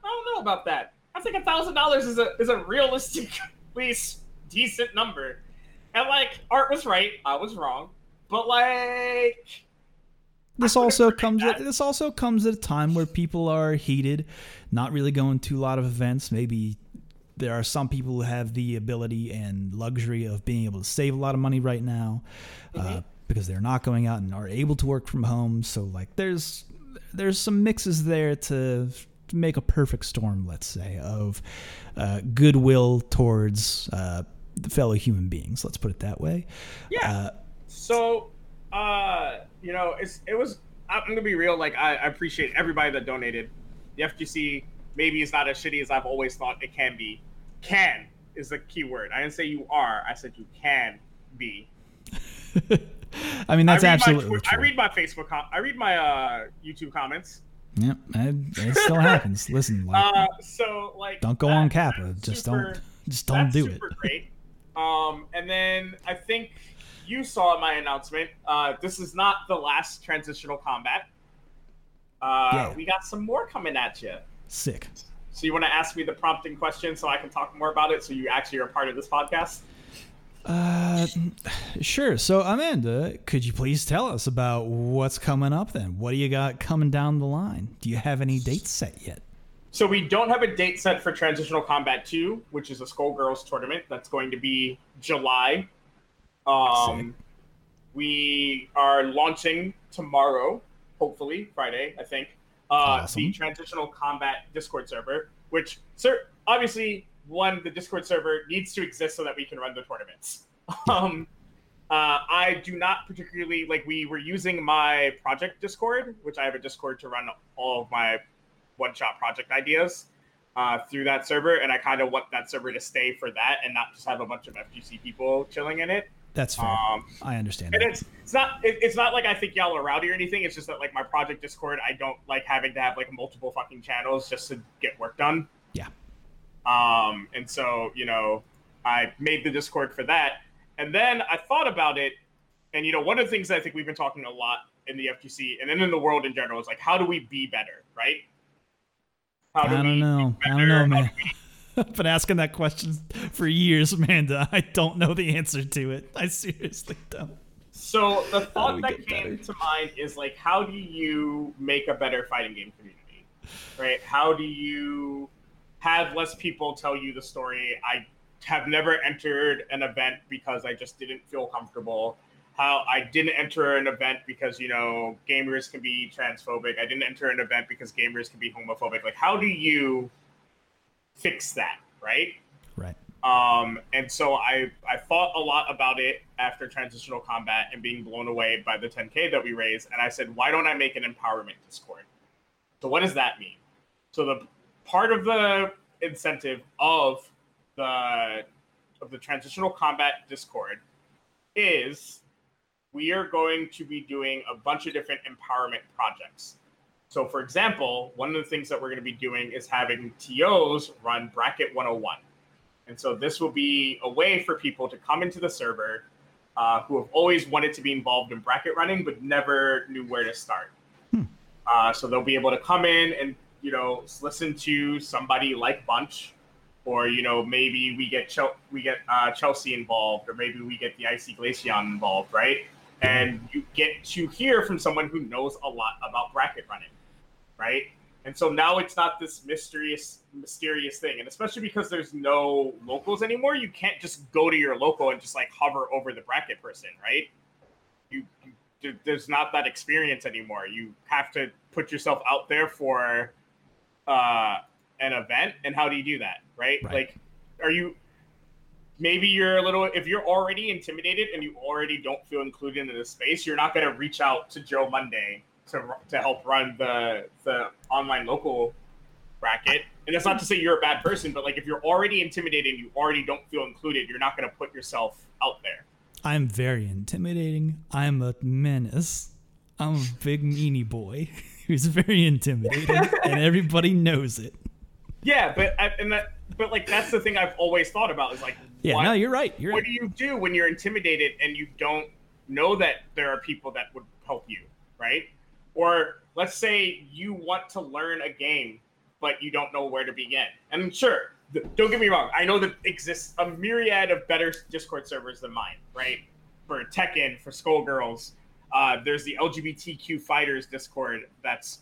Speaker 2: I don't know about that. I think a thousand dollars is a is a realistic, at least decent number. And like Art was right, I was wrong. But like,
Speaker 1: this also comes at this also comes at a time where people are heated, not really going to a lot of events. Maybe there are some people who have the ability and luxury of being able to save a lot of money right now uh, because they're not going out and are able to work from home. So like there's there's some mixes there to make a perfect storm, let's say, of uh, goodwill towards uh, the fellow human beings. Let's put it that way.
Speaker 2: yeah.
Speaker 1: Uh,
Speaker 2: So, uh, you know, it's it was. I'm gonna be real. Like, I, I appreciate everybody that donated. The FGC maybe is not as shitty as I've always thought it can be. Can is the key word. I didn't say you are. I said you can be.
Speaker 1: I mean, that's
Speaker 2: I
Speaker 1: absolutely
Speaker 2: My,
Speaker 1: true.
Speaker 2: I read my Facebook. Com- I read my uh, YouTube comments.
Speaker 1: Yep, it, still happens. Listen, like,
Speaker 2: Uh, so like,
Speaker 1: don't go on Kappa. Just
Speaker 2: super-
Speaker 1: don't, just don't do it.
Speaker 2: great. Um, and then I think you saw my announcement. Uh, this is not the last transitional combat. Uh,
Speaker 1: Yeah.
Speaker 2: We got some more coming at you.
Speaker 1: Sick.
Speaker 2: So you want to ask me the prompting question so I can talk more about it? So you actually are part of this podcast.
Speaker 1: Uh, sure. So, Amanda, could you please tell us about what's coming up? Then, what do you got coming down the line? Do you have any dates set yet?
Speaker 2: So we don't have a date set for Transitional Combat 2, which is a Skullgirls tournament. That's going to be July. Um, we are launching tomorrow, hopefully Friday, I think. Uh,
Speaker 1: Awesome.
Speaker 2: The Transitional Combat Discord server, which, sir, obviously, one, the Discord server needs to exist so that we can run the tournaments. Um, uh, I do not particularly like. We were using my project Discord, which I have a Discord to run all of my one-shot project ideas uh, through that server, and I kind of want that server to stay for that and not just have a bunch of FGC people chilling in it.
Speaker 1: That's fair.
Speaker 2: Um,
Speaker 1: I understand.
Speaker 2: and
Speaker 1: That.
Speaker 2: it's it's not it, it's not like I think y'all are rowdy or anything. It's just that like my project Discord, I don't like having to have like multiple fucking channels just to get work done.
Speaker 1: Yeah.
Speaker 2: Um, and so you know, I made the Discord for that, and then I thought about it, and you know, one of the things I think we've been talking a lot in the FGC and then in the world in general is like, how do we be better, right? How
Speaker 1: I
Speaker 2: do we
Speaker 1: don't
Speaker 2: be
Speaker 1: know. I don't know, man. I've been asking that question for years, Amanda. I don't know the answer to it. I seriously don't.
Speaker 2: So the thought that came
Speaker 1: better?
Speaker 2: to mind is like, how do you make a better fighting game community, right? How do you have less people tell you the story? I have never entered an event because I just didn't feel comfortable. How I didn't enter an event because you know gamers can be transphobic. I didn't enter an event because gamers can be homophobic. Like, how do you fix that, right?
Speaker 1: Right.
Speaker 2: Um, and so I I thought a lot about it after transitional combat and being blown away by the 10k that we raised, and I said, why don't I make an empowerment Discord? So what does that mean? So the part of the incentive of the of the transitional combat Discord is we are going to be doing a bunch of different empowerment projects. So, for example, one of the things that we're going to be doing is having TOs run Bracket 101. And so, this will be a way for people to come into the server uh, who have always wanted to be involved in bracket running but never knew where to start. Hmm. Uh, so, they'll be able to come in and you know listen to somebody like Bunch or you know maybe we get we get uh, Chelsea involved, or maybe we get the Icy Glaceon involved, right? And you get to hear from someone who knows a lot about bracket running, right? And so now it's not this mysterious mysterious thing, and especially because there's no locals anymore, you can't just go to your local and just like hover over the bracket person, right? You, you there's not that experience anymore. You have to put yourself out there for uh, an event and how do you do that right? right? like are you maybe you're a little if you're already intimidated and you already don't feel included in the space you're not going to reach out to joe monday to, to help run the the online local bracket. And that's not to say you're a bad person but like if you're already intimidated and you already don't feel included you're not going to put yourself out there.
Speaker 1: I'm very intimidating. I'm a menace. I'm a big meanie boy who's very intimidating and everybody knows it
Speaker 2: yeah, but and that, but like that's the thing I've always thought about is like,
Speaker 1: yeah, what, no, you're right. You're
Speaker 2: what
Speaker 1: right.
Speaker 2: do you do when you're intimidated and you don't know that there are people that would help you, right? Or let's say you want to learn a game, but you don't know where to begin. And sure, don't get me wrong, I know that exists a myriad of better Discord servers than mine, right? For Tekken, for Skullgirls, uh, there's the LGBTQ fighters Discord that's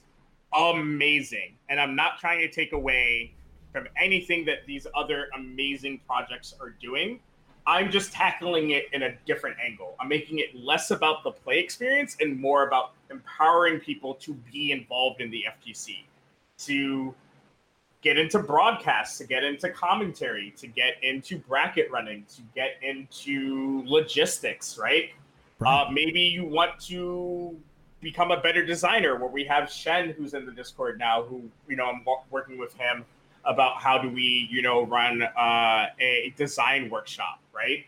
Speaker 2: amazing. And I'm not trying to take away from anything that these other amazing projects are doing. I'm just tackling it in a different angle. I'm making it less about the play experience and more about empowering people to be involved in the FGC, to get into broadcasts, to get into commentary, to get into bracket running, to get into logistics, right? Uh, maybe you want to become a better designer. Where we have Shen who's in the Discord now who you know I'm working with him about how do we you know run uh, a design workshop right?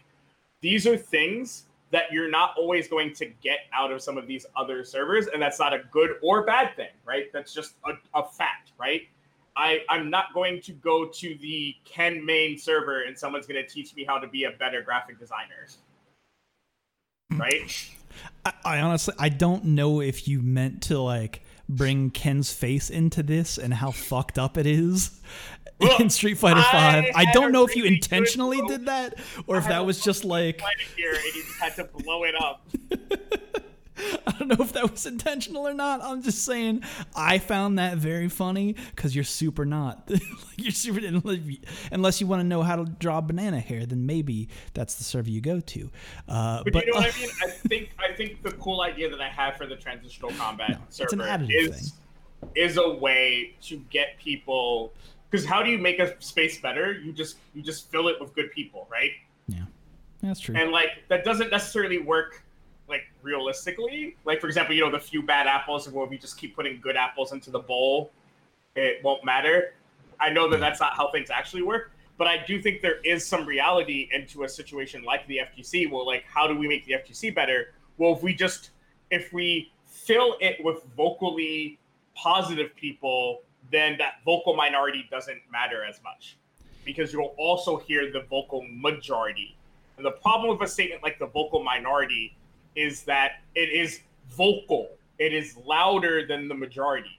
Speaker 2: These are things that you're not always going to get out of some of these other servers and that's not a good or bad thing right? That's just a, a fact right? I, I'm not going to go to the Ken main server and someone's going to teach me how to be a better graphic designer. Mm. Right?
Speaker 1: I, I honestly I don't know if you meant to like bring Ken's face into this and how fucked up it is Look, in Street Fighter Five. I, I, don't know if you intentionally did that or if that was just like
Speaker 2: here and had to blow it up.
Speaker 1: I don't know if that was intentional or not. I'm just saying I found that very funny because you're super not. like you're super unless you want to know how to draw banana hair, then maybe that's the server you go to.
Speaker 2: Uh, but, but, you know what I mean? I think I think the cool idea that I have for the transitional combat no, server is thing. is a way to get people because how do you make a space better? You just you just fill it with good people, right?
Speaker 1: Yeah, that's true.
Speaker 2: And like that doesn't necessarily work like realistically. Like for example, you know the few bad apples, where we just keep putting good apples into the bowl, it won't matter. I know that that's not how things actually work, but I do think there is some reality into a situation like the FGC. Well, like how do we make the FGC better? Well, if we just if we fill it with vocally positive people, then that vocal minority doesn't matter as much because you'll also hear the vocal majority. And the problem with a statement like the vocal minority is that it is vocal. It is louder than the majority,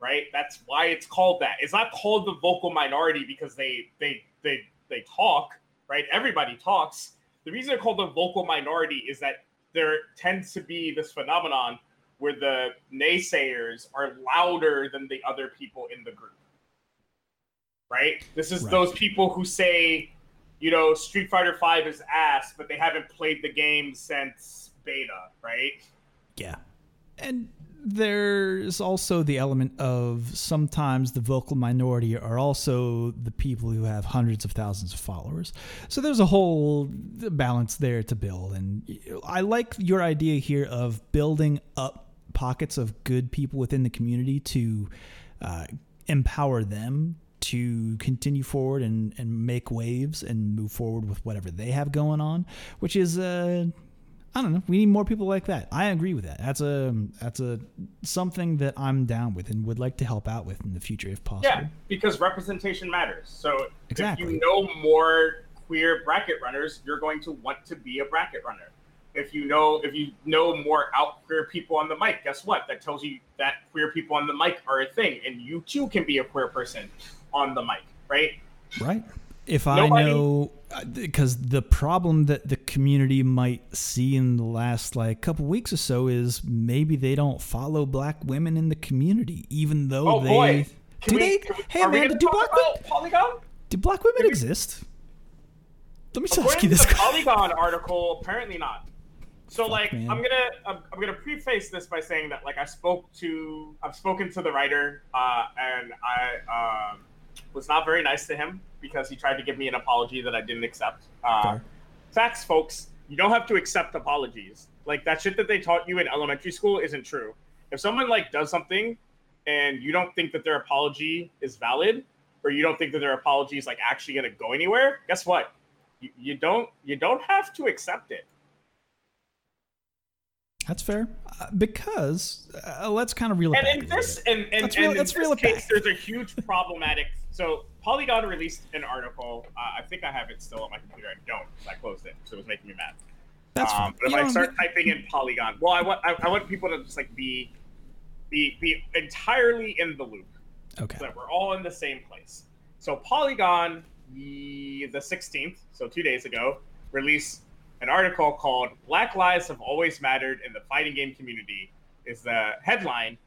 Speaker 2: right? That's why it's called that. It's not called the vocal minority because they they they they talk, right? Everybody talks. The reason they're called the vocal minority is that there tends to be this phenomenon where the naysayers are louder than the other people in the group. Right? This is right. those people who say, you know, Street Fighter 5 is ass, but they haven't played the game since beta, right?
Speaker 1: Yeah. And there's also the element of sometimes the vocal minority are also the people who have hundreds of thousands of followers. So there's a whole balance there to build. And I like your idea here of building up pockets of good people within the community to uh, empower them to continue forward and, and make waves and move forward with whatever they have going on, which is uh, I don't know. We need more people like that. I agree with that. That's a that's a something that I'm down with and would like to help out with in the future if possible.
Speaker 2: Yeah, because representation matters. So
Speaker 1: exactly.
Speaker 2: if you know more queer bracket runners, you're going to want to be a bracket runner. If you know if you know more out queer people on the mic, guess what? That tells you that queer people on the mic are a thing, and you too can be a queer person on the mic, right?
Speaker 1: Right if Nobody, I know because uh, the problem that the community might see in the last like couple weeks or so is maybe they don't follow black women in the community, even though
Speaker 2: oh,
Speaker 1: they
Speaker 2: boy.
Speaker 1: do
Speaker 2: we,
Speaker 1: they.
Speaker 2: We,
Speaker 1: hey man, do black women
Speaker 2: Polygon?
Speaker 1: Do black women exist? Let me ask you this.
Speaker 2: The Polygon article, apparently not. So Fuck, like, man. I'm gonna I'm, I'm, gonna preface this by saying that like I spoke to I've spoken to the writer uh, and I. Um, was not very nice to him because he tried to give me an apology that I didn't accept. Uh, facts, folks. You don't have to accept apologies. Like that shit that they taught you in elementary school isn't true. If someone like does something and you don't think that their apology is valid, or you don't think that their apology is like actually going to go anywhere, guess what? You, you don't you don't have to accept it.
Speaker 1: That's fair, uh, because uh, let's kind of reel it
Speaker 2: and
Speaker 1: back.
Speaker 2: in this, and, and, let's reel, and in this case, there's a huge problematic. So Polygon released an article. Uh, I think I have it still on my computer. I don't, I closed it, because it was making me mad.
Speaker 1: That's um,
Speaker 2: but if I start typing in Polygon, well, I want I, I, want people to just like be be be entirely in the loop.
Speaker 1: Okay.
Speaker 2: So that we're all in the same place. So Polygon, the the 16th, so two days ago, released an article called Black Lives Have Always Mattered in the Fighting Game Community is the headline.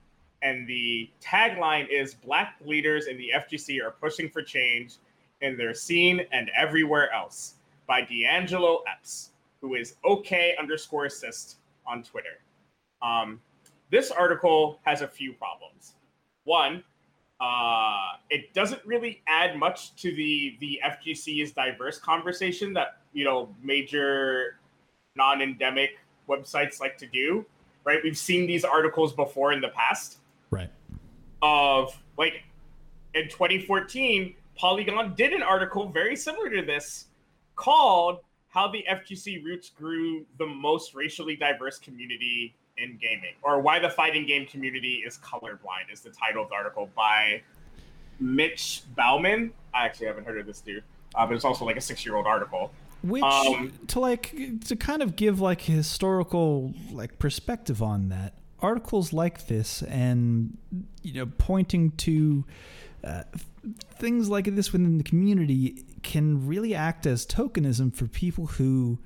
Speaker 2: And the tagline is Black leaders in the FGC are pushing for change in their scene and everywhere else by D'Angelo Epps, who is OK underscore assist on Twitter. Um, this article has a few problems. One, uh, it doesn't really add much to the the FGC's diverse conversation that you know major non-endemic websites like to do. Right, we've seen these articles before in the past.
Speaker 1: Right.
Speaker 2: Of like in 2014, Polygon did an article very similar to this called "How the FGC Roots Grew the Most Racially Diverse Community in gaming, or why the fighting game community is colorblind, is the title of the article by Mitch Bauman. I actually haven't heard of this dude, uh, but it's also like a six-year-old article.
Speaker 1: Which um, to like to kind of give like historical like perspective on that articles like this and you know pointing to uh, things like this within the community can really act as tokenism for people who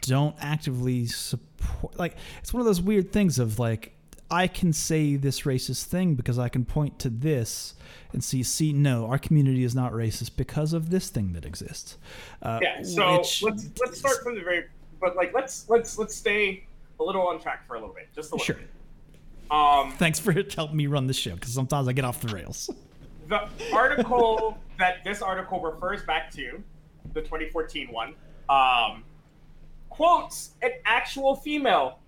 Speaker 1: don't actively support like it's one of those weird things of like I can say this racist thing because I can point to this and see, see, no, our community is not racist because of this thing that exists.
Speaker 2: Uh, yeah. So which, let's let's start from the very, but like let's let's let's stay a little on track for a little bit, just a little
Speaker 1: sure.
Speaker 2: bit. Um,
Speaker 1: Thanks for helping me run the show because sometimes I get off the rails.
Speaker 2: The article that this article refers back to, the 2014 one, um, quotes an actual female,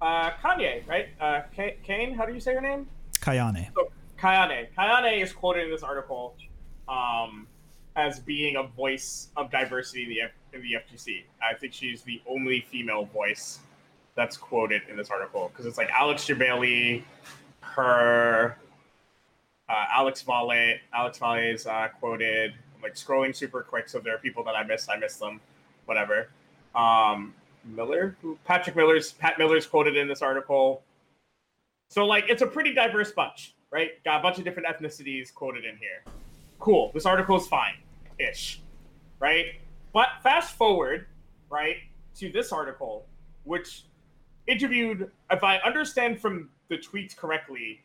Speaker 2: uh, Kanye, right? Uh, Kane, how do you say her name?
Speaker 1: Kayane.
Speaker 2: So, Kayane. Kayane is quoted in this article um, as being a voice of diversity in the, in the FGC. I think she's the only female voice that's quoted in this article because it's like Alex Jebailey, her, uh, Alex Valle. Alex Valle is uh, quoted. I'm like scrolling super quick, so there are people that I missed, I missed them. Whatever um, Miller, Patrick Miller's Pat Miller's quoted in this article. So like it's a pretty diverse bunch, right? Got a bunch of different ethnicities quoted in here. Cool. This article is fine, ish, right? But fast forward, right, to this article, which interviewed, if I understand from the tweets correctly,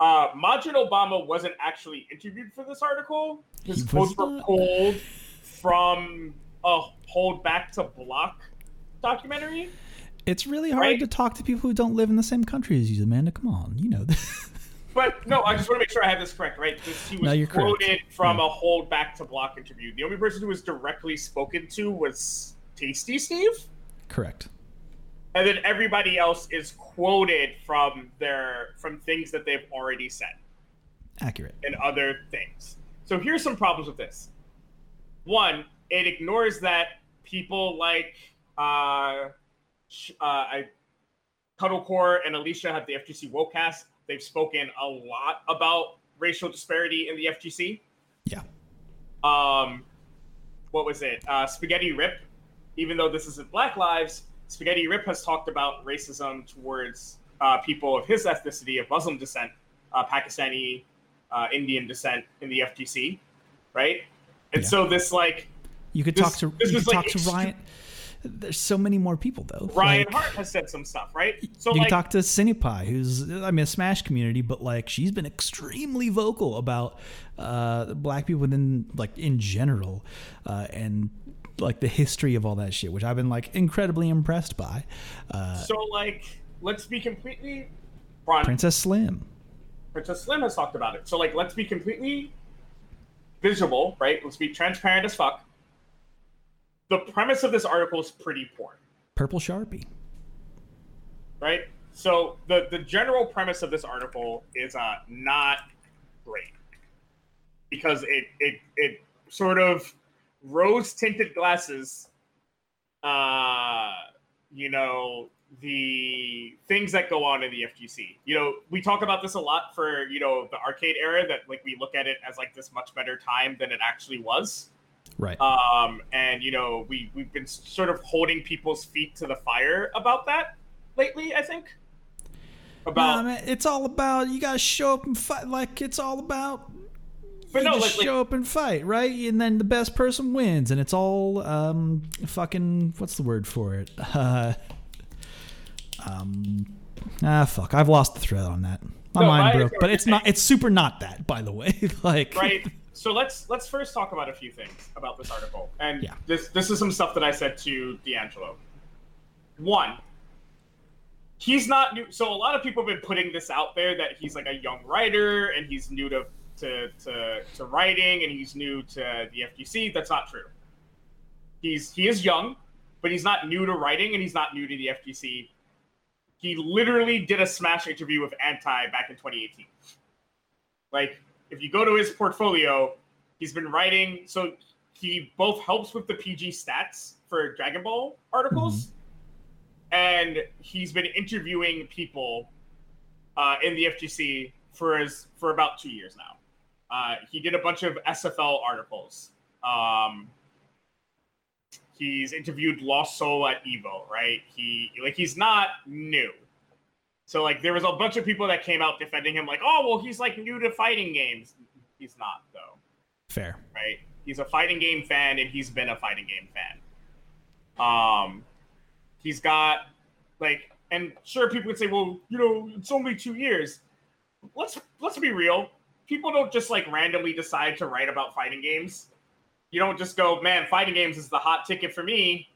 Speaker 2: uh, Majin Obama wasn't actually interviewed for this article. His quotes were pulled from a hold back to block documentary.
Speaker 1: It's really hard
Speaker 2: Right?
Speaker 1: to talk to people who don't live in the same country as you, Amanda. Come on, you know.
Speaker 2: But no, I just want to make sure I have this correct, right? Because he was
Speaker 1: No, you're correct.
Speaker 2: quoted from
Speaker 1: Yeah.
Speaker 2: a hold back to block interview. The only person who was directly spoken to was Tasty Steve,
Speaker 1: Correct.
Speaker 2: and then everybody else is quoted from their from things that they've already said
Speaker 1: Accurate.
Speaker 2: and other things. So here's some problems with this. One, it ignores that people like uh, uh, I, Cuddlecore and Alicia have the FGC Wokecast. They've spoken a lot about racial disparity in the FGC.
Speaker 1: Yeah.
Speaker 2: Um, what was it? Uh, Spaghetti Rip. Even though this isn't Black Lives, Spaghetti Rip has talked about racism towards uh, people of his ethnicity, of Muslim descent, uh, Pakistani, uh, Indian descent in the FGC, right? And
Speaker 1: Yeah.
Speaker 2: so this like
Speaker 1: You could
Speaker 2: This-
Speaker 1: talk to
Speaker 2: this
Speaker 1: you could
Speaker 2: like
Speaker 1: talk to
Speaker 2: extre-
Speaker 1: Ryan. There's so many more people though.
Speaker 2: Ryan
Speaker 1: Like,
Speaker 2: Hart has said some stuff, right? So
Speaker 1: you
Speaker 2: like
Speaker 1: can talk to Cinepie, who's I mean a Smash community, but like she's been extremely vocal about uh, black people within like in general, uh, and like the history of all that shit, which I've been like incredibly impressed by. Uh,
Speaker 2: so like let's be completely Ron,
Speaker 1: Princess Slim,
Speaker 2: Princess Slim has talked about it. So like let's be completely visible, right? Let's be transparent as fuck. The premise of this article is pretty poor,
Speaker 1: Purple Sharpie.
Speaker 2: right? So the the general premise of this article is uh not great because it it it sort of rose tinted glasses uh you know the things that go on in the FGC. You know, we talk about this a lot for, you know, the arcade era that like we look at it as like this much better time than it actually was.
Speaker 1: Right.
Speaker 2: Um and you know, we we've been sort of holding people's feet to the fire about that lately, I think. About
Speaker 1: Nah, man, it's all about you gotta show up and fight. Like it's all about
Speaker 2: but no,
Speaker 1: just
Speaker 2: like, like
Speaker 1: show up and fight, right? And then the best person wins, and it's all um fucking what's the word for it? Uh, um ah fuck, I've lost the thread on that. My
Speaker 2: No,
Speaker 1: mind broke, but it's not. It's super not that, by the way. like
Speaker 2: right so let's let's first talk about a few things about this article and
Speaker 1: Yeah.
Speaker 2: this this is some stuff that i said to d'angelo one he's not new so a lot of people have been putting this out there that he's like a young writer and he's new to to to, to writing and he's new to the FGC. that's not true he's he is young but he's not new to writing and he's not new to the FGC. he literally did a smash interview with anti back in 2018 like if you go to his portfolio, he's been writing. So he both helps with the PG stats for Dragon Ball articles, and he's been interviewing people uh, in the FGC for his for about two years now. Uh, he did a bunch of SFL articles. Um, he's interviewed Lost Soul at Evo, right? He like he's not new. So like there was a bunch of people that came out defending him, like, oh well, he's like new to fighting games. He's not though,
Speaker 1: fair.
Speaker 2: right? He's a fighting game fan, and he's been a fighting game fan. Um, he's got like, and sure, people would say, well, you know, it's only two years. Let's let's be real. People don't just like randomly decide to write about fighting games. You don't just go, man, fighting games is the hot ticket for me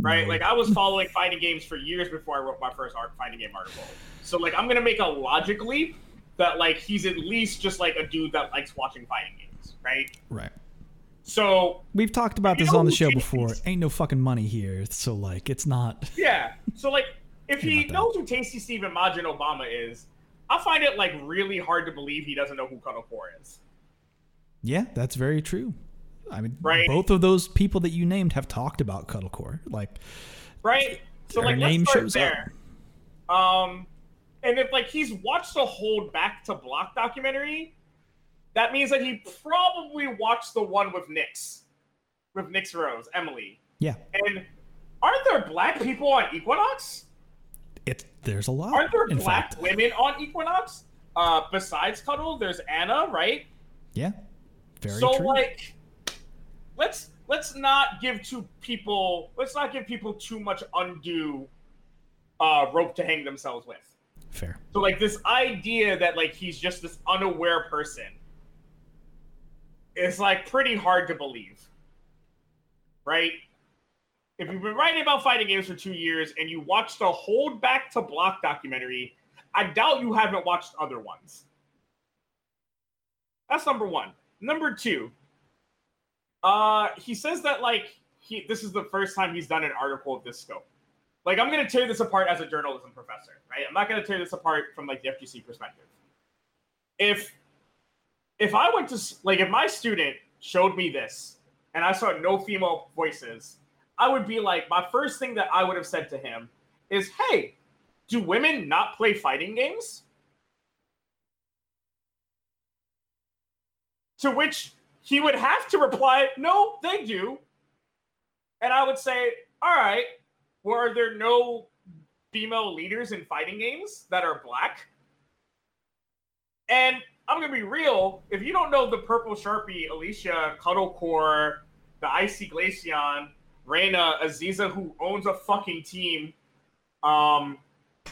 Speaker 2: right? Like I was following fighting games for years before I wrote my first art fighting game article. So like I'm gonna make a logic leap that like he's at least just like a dude that likes watching fighting games, right?
Speaker 1: right.
Speaker 2: So
Speaker 1: We've talked about this on the show before. Ain't no fucking money here, so like it's not.
Speaker 2: yeah, so like if he knows who Tasty Steve and Majin Obama is, I find it like really hard to believe he doesn't know who Cuddle Core is.
Speaker 1: Yeah, that's very true. I mean,
Speaker 2: Right.
Speaker 1: both of those people that you named have talked about Cuddlecore. Like,
Speaker 2: right? So like
Speaker 1: name
Speaker 2: let's start
Speaker 1: shows
Speaker 2: there. Um, and if like he's watched the Hold Back to Block documentary, that means that he probably watched the one with Nyx, with Nyx Rose, Emily.
Speaker 1: yeah,
Speaker 2: And aren't there black people on Equinox?
Speaker 1: it there's a lot.
Speaker 2: Aren't there
Speaker 1: in
Speaker 2: black
Speaker 1: fact,
Speaker 2: women on Equinox? Uh, besides Cuddle, there's Anna, right?
Speaker 1: yeah, very
Speaker 2: so
Speaker 1: true.
Speaker 2: like let's let's not give two people let's not give people too much undue uh rope to hang themselves with
Speaker 1: Fair.
Speaker 2: so like this idea that like he's just this unaware person is like pretty hard to believe right if you've been writing about fighting games for two years and you watched the Hold Back to Block documentary, I doubt you haven't watched other ones. That's number one. Number two, uh, he says that like he this is the first time he's done an article of this scope. Like I'm gonna tear this apart as a journalism professor, right? I'm not gonna tear this apart from like the FGC perspective. If if I went to like if my student showed me this and I saw no female voices, I would be like, my first thing that I would have said to him is, hey, do women not play fighting games? To which he would have to reply, no, they do. And I would say, all right, well, are there no female leaders in fighting games that are black? And I'm to be real. If you don't know the Purple Sharpie, Alicia, Cuddlecore, the Icy Glaceon, Reina, Aziza, who owns a fucking team, um,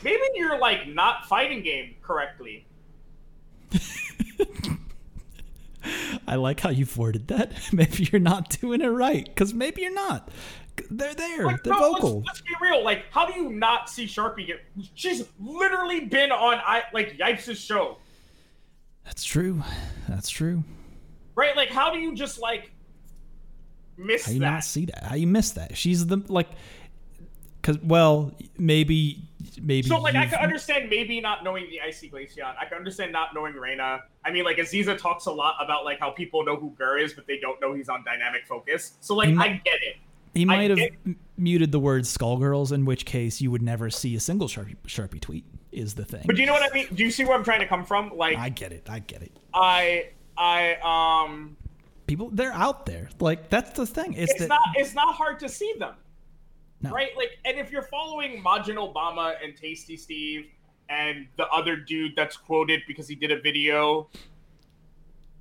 Speaker 2: maybe you're like not fighting game correctly.
Speaker 1: I like how you've worded that. Maybe you're not doing it right, because maybe you're not. They're there. Like, They're no, vocal.
Speaker 2: Let's, let's, be real. Like, how do you not see Sharpie get? She's literally been on I like Yipes' show.
Speaker 1: That's true. That's true.
Speaker 2: Right? Like, how do you just like miss
Speaker 1: how you
Speaker 2: that?
Speaker 1: not see that? How you miss that? She's the like, because well, maybe maybe.
Speaker 2: So like, I can understand maybe not knowing the Icy Glaceon. I can understand not knowing Reina. I mean, like Aziza talks a lot about like how people know who Gur is, but they don't know he's on Dynamic Focus. So like, I get it.
Speaker 1: He might have muted the word Skullgirls, in which case you would never see a single Sharpie, Sharpie tweet. Is the thing.
Speaker 2: But do you know what I mean? Do you see where I'm trying to come from? Like,
Speaker 1: I get it. I get it.
Speaker 2: I I um.
Speaker 1: People, they're out there. Like that's the thing. It's,
Speaker 2: it's
Speaker 1: that,
Speaker 2: not. It's not hard to see them.
Speaker 1: No.
Speaker 2: Right? Like, and if you're following Majin Obama and Tasty Steve and the other dude that's quoted because he did a video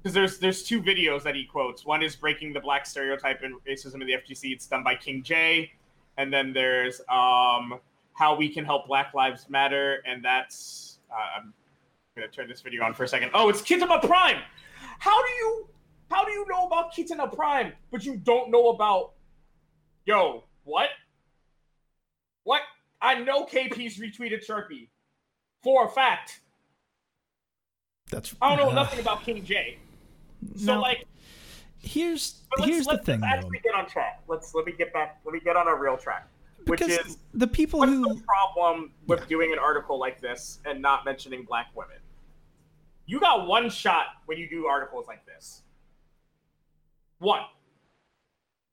Speaker 2: because there's there's two videos that he quotes. One is breaking the black stereotype and racism in the FGC. It's done by King J, and then there's um, how we can help Black Lives Matter, and that's uh, I'm gonna turn this video on for a second. Oh, it's Kitama Prime. How do you how do you know about Kitana Prime, but you don't know about yo what? What? I know KP's retweeted Sharpie for a fact.
Speaker 1: That's
Speaker 2: I don't know uh, nothing about King J. So
Speaker 1: no,
Speaker 2: like,
Speaker 1: here's here's the thing.
Speaker 2: Let's actually
Speaker 1: though.
Speaker 2: get on track. Let's let me get back. Let me get on a real track. Which
Speaker 1: because
Speaker 2: is
Speaker 1: the people
Speaker 2: what's
Speaker 1: who
Speaker 2: the problem with
Speaker 1: Yeah.
Speaker 2: doing an article like this and not mentioning black women? You got one shot when you do articles like this. One.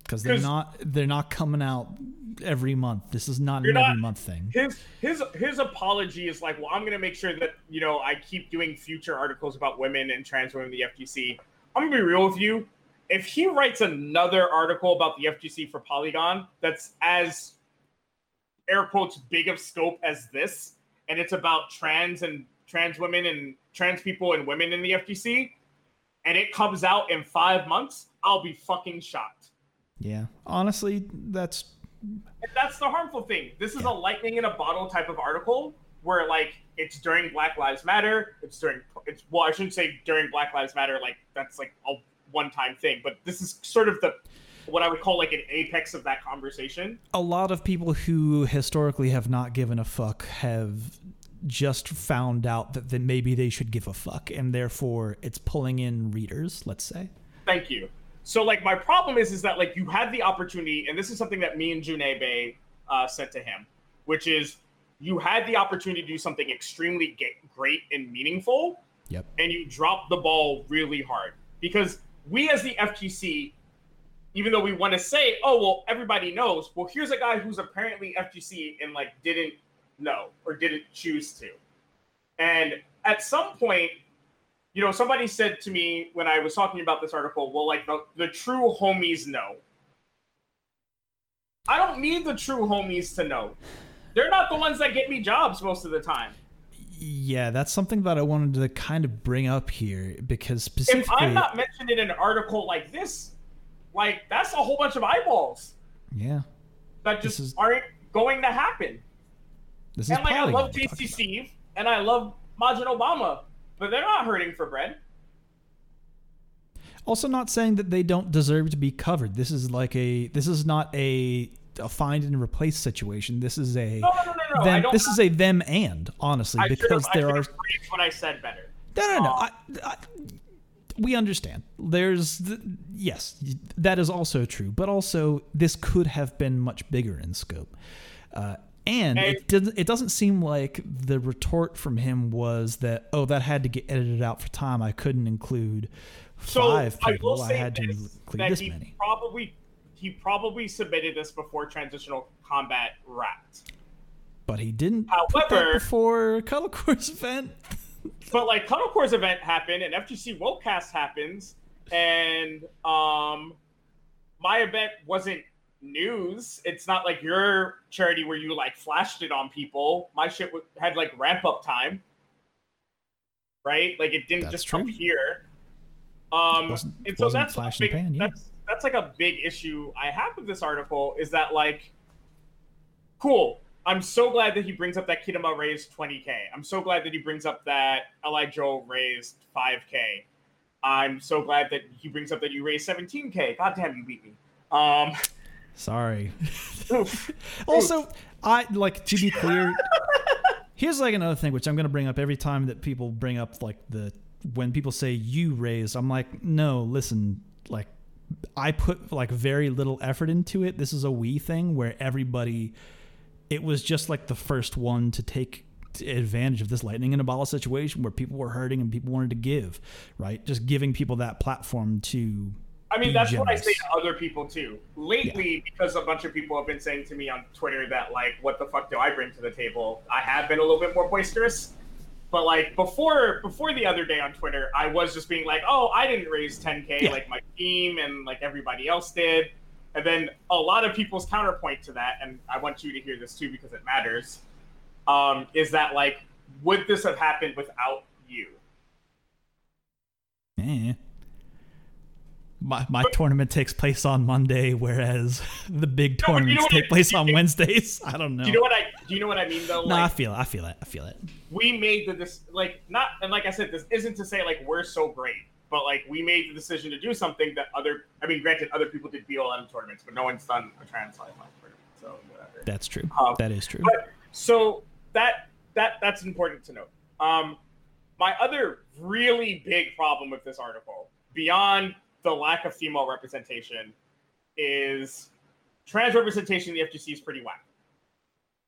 Speaker 1: Because they're not they're not coming out every month. This is not an every month thing.
Speaker 2: His his his apology is like, well, I'm gonna make sure that you know I keep doing future articles about women and trans women in the FGC. I'm gonna be real with you. If he writes another article about the FGC for Polygon that's as air quotes big of scope as this, and it's about trans and trans women and trans people and women in the FGC, and it comes out in five months, I'll be fucking shocked.
Speaker 1: Yeah, honestly, that's
Speaker 2: And that's the harmful thing. This is a lightning in a bottle type of article where like it's during Black Lives Matter. It's during it's well, I shouldn't say during Black Lives Matter. Like that's like a one time thing, but this is sort of the what I would call like an apex of that conversation.
Speaker 1: a lot of people who historically have not given a fuck have just found out that then maybe they should give a fuck, and therefore it's pulling in readers. Let's say.
Speaker 2: Thank you. So like my problem is is that like you had the opportunity, and this is something that me and Junebe uh, said to him, which is you had the opportunity to do something extremely great and meaningful,
Speaker 1: Yep.
Speaker 2: and you dropped the ball really hard because we as the FGC, even though we want to say, oh well, everybody knows. Well, here's a guy who's apparently FGC and like didn't know or didn't choose to, and at some point, you know, somebody said to me when I was talking about this article, well, like the, the true homies know. I don't need the true homies to know. They're not the ones that get me jobs most of the time.
Speaker 1: Yeah, that's something that I wanted to kind of bring up here because specifically, If
Speaker 2: I'm not mentioned in an article like this, like that's a whole bunch of eyeballs
Speaker 1: yeah,
Speaker 2: that just
Speaker 1: is-
Speaker 2: aren't going to happen.
Speaker 1: this is
Speaker 2: And like I love
Speaker 1: we're
Speaker 2: Tasty
Speaker 1: talking about.
Speaker 2: Steve and I love Majin Obama, but they're not hurting for bread.
Speaker 1: Also, not saying that they don't deserve to be covered. This is like a this is not a a find and replace situation. This is a
Speaker 2: No, no, no, no, no. I
Speaker 1: them, this is a them and honestly
Speaker 2: I
Speaker 1: because there are
Speaker 2: what I said better.
Speaker 1: no no no.
Speaker 2: Um,
Speaker 1: I, I, we understand. There's th- yes, that is also true, but also this could have been much bigger in scope. Uh, and
Speaker 2: And-
Speaker 1: it doesn't. It doesn't seem like the retort from him was that oh that had to get edited out for time. I couldn't include
Speaker 2: So
Speaker 1: five
Speaker 2: I
Speaker 1: people. I,
Speaker 2: say
Speaker 1: had to
Speaker 2: this,
Speaker 1: include this
Speaker 2: he
Speaker 1: many.
Speaker 2: probably he probably submitted this before transitional combat wrapped.
Speaker 1: But he didn't
Speaker 2: However-
Speaker 1: before Cuddle Core's event.
Speaker 2: But like Cuddle Core's event happened and FGC Wokecast happens, and um, my event wasn't news. It's not like your charity where you like flashed it on people. My shit w- had like ramp up time, right? Like it didn't
Speaker 1: That's
Speaker 2: just
Speaker 1: true.
Speaker 2: come here. Um,
Speaker 1: Wasn't-
Speaker 2: and so
Speaker 1: wasn't
Speaker 2: that's
Speaker 1: flash
Speaker 2: big,
Speaker 1: pan, yeah.
Speaker 2: that's that's like a big issue I have with this article is that like, cool. I'm so glad that he brings up that Kidama raised 20k. I'm so glad that he brings up that Li Joe raised 5k. I'm so glad that he brings up that you raised 17k. God damn, you beat me. Um,
Speaker 1: Sorry. Also, I like to be clear. here's like another thing which I'm going to bring up every time that people bring up like the when people say you raised. I'm like, no, listen, like I put like very little effort into it. This is a we thing where everybody. It was just like the first one to take advantage of this lightning in a bottle situation where people were hurting and people wanted to give, right? Just giving people that platform to
Speaker 2: I mean, that's what I say to other people too. Lately, because a bunch of people have been saying to me on Twitter that, like, what the fuck do I bring to the table? I have been a little bit more boisterous. But like before, before the other day on Twitter, I was just being like, "Oh, I didn't raise 10k
Speaker 1: Yeah.
Speaker 2: like my team and like everybody else did." And then a lot of people's counterpoint to that, and I want you to hear this too because it matters, um, is that like, would this have happened without you?
Speaker 1: Eh. My, my tournament takes place on Monday, whereas the big
Speaker 2: No, but you
Speaker 1: tournaments
Speaker 2: know
Speaker 1: take
Speaker 2: I-
Speaker 1: place on Wednesdays. I don't know.
Speaker 2: Do you know what I? Do you know what I mean though?
Speaker 1: no, I feel it. I feel it. I feel it.
Speaker 2: we made the this like not and like I said, this isn't to say like we're so great, but like we made the decision to do something that other I mean, granted, other people did BLM tournaments, but no one's done a trans life tournament, so whatever.
Speaker 1: That's true.
Speaker 2: Um,
Speaker 1: that is true.
Speaker 2: But so that that that's important to note. Um, my other really big problem with this article, beyond the lack of female representation, is trans representation in the FGC is pretty whack.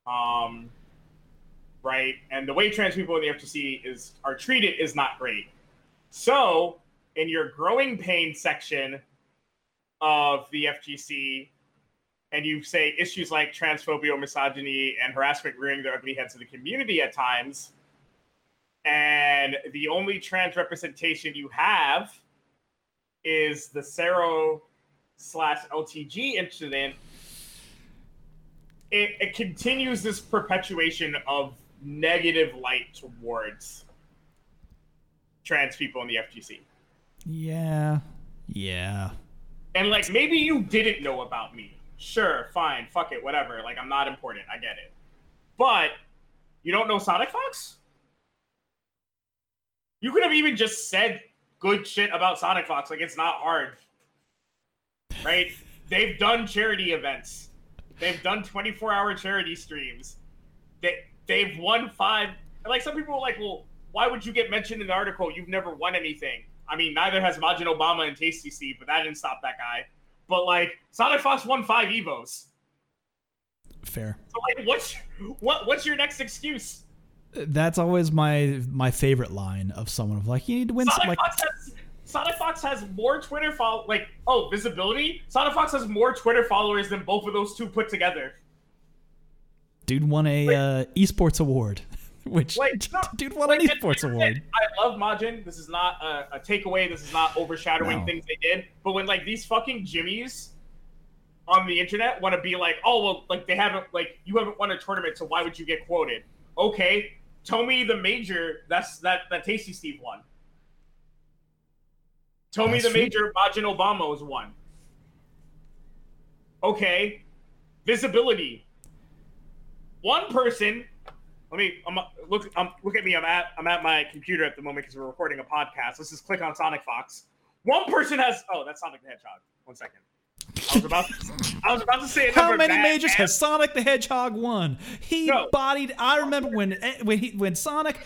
Speaker 2: Um, right, and the way trans people in the FGC is are treated is not great. So, in your growing pain section of the FGC, and you say issues like transphobia, misogyny, and harassment rearing their ugly heads in the community at times, and the only trans representation you have is the Cero slash LTG incident, it, it continues this perpetuation of negative light towards trans people in the FGC.
Speaker 1: yeah. Yeah.
Speaker 2: And like maybe you didn't know about me. Sure, fine, fuck it, whatever. Like I'm not important. I get it. But you don't know Sonic Fox? You could have even just said good shit about Sonic Fox. Like it's not hard. Right? They've done charity events. They've done 24-hour charity streams. They they've won five. And like some people are like, well, why would you get mentioned in the article? You've never won anything. I mean, neither has Majin Obama and Tasty Steve, but that didn't stop that guy. But like, Sonic Fox won five Evos.
Speaker 1: Fair.
Speaker 2: So like, what's what what's your next excuse?
Speaker 1: That's always my my favorite line of someone of like you need to win. Some,
Speaker 2: Sonic
Speaker 1: like
Speaker 2: Fox has Sonic Fox has more Twitter follow like oh visibility. Sonic Fox has more Twitter followers than both of those two put together.
Speaker 1: dude won a uh, esports award, which
Speaker 2: Like, no,
Speaker 1: dude won
Speaker 2: Like,
Speaker 1: an esports
Speaker 2: and-
Speaker 1: award.
Speaker 2: I love Majin. This is not a, a takeaway. This is not overshadowing
Speaker 1: No.
Speaker 2: things they did. But when like these fucking Jimmies on the internet want to be like, oh well, like they haven't like you haven't won a tournament, so why would you get quoted? Okay, tell me the major that's that that Tasty Steve won. Tell me the
Speaker 1: true.
Speaker 2: major Majin Obama was won. Okay, visibility. One person let me I'm, look. Um, look at me. I'm at I'm at my computer at the moment because we're recording a podcast. Let's just click on Sonic Fox. One person has. Oh, that's Sonic the Hedgehog. One second. I was about to, I was about to say
Speaker 1: How many majors has Sonic the Hedgehog won? He
Speaker 2: No.
Speaker 1: bodied. I remember when eh, when he when Sonic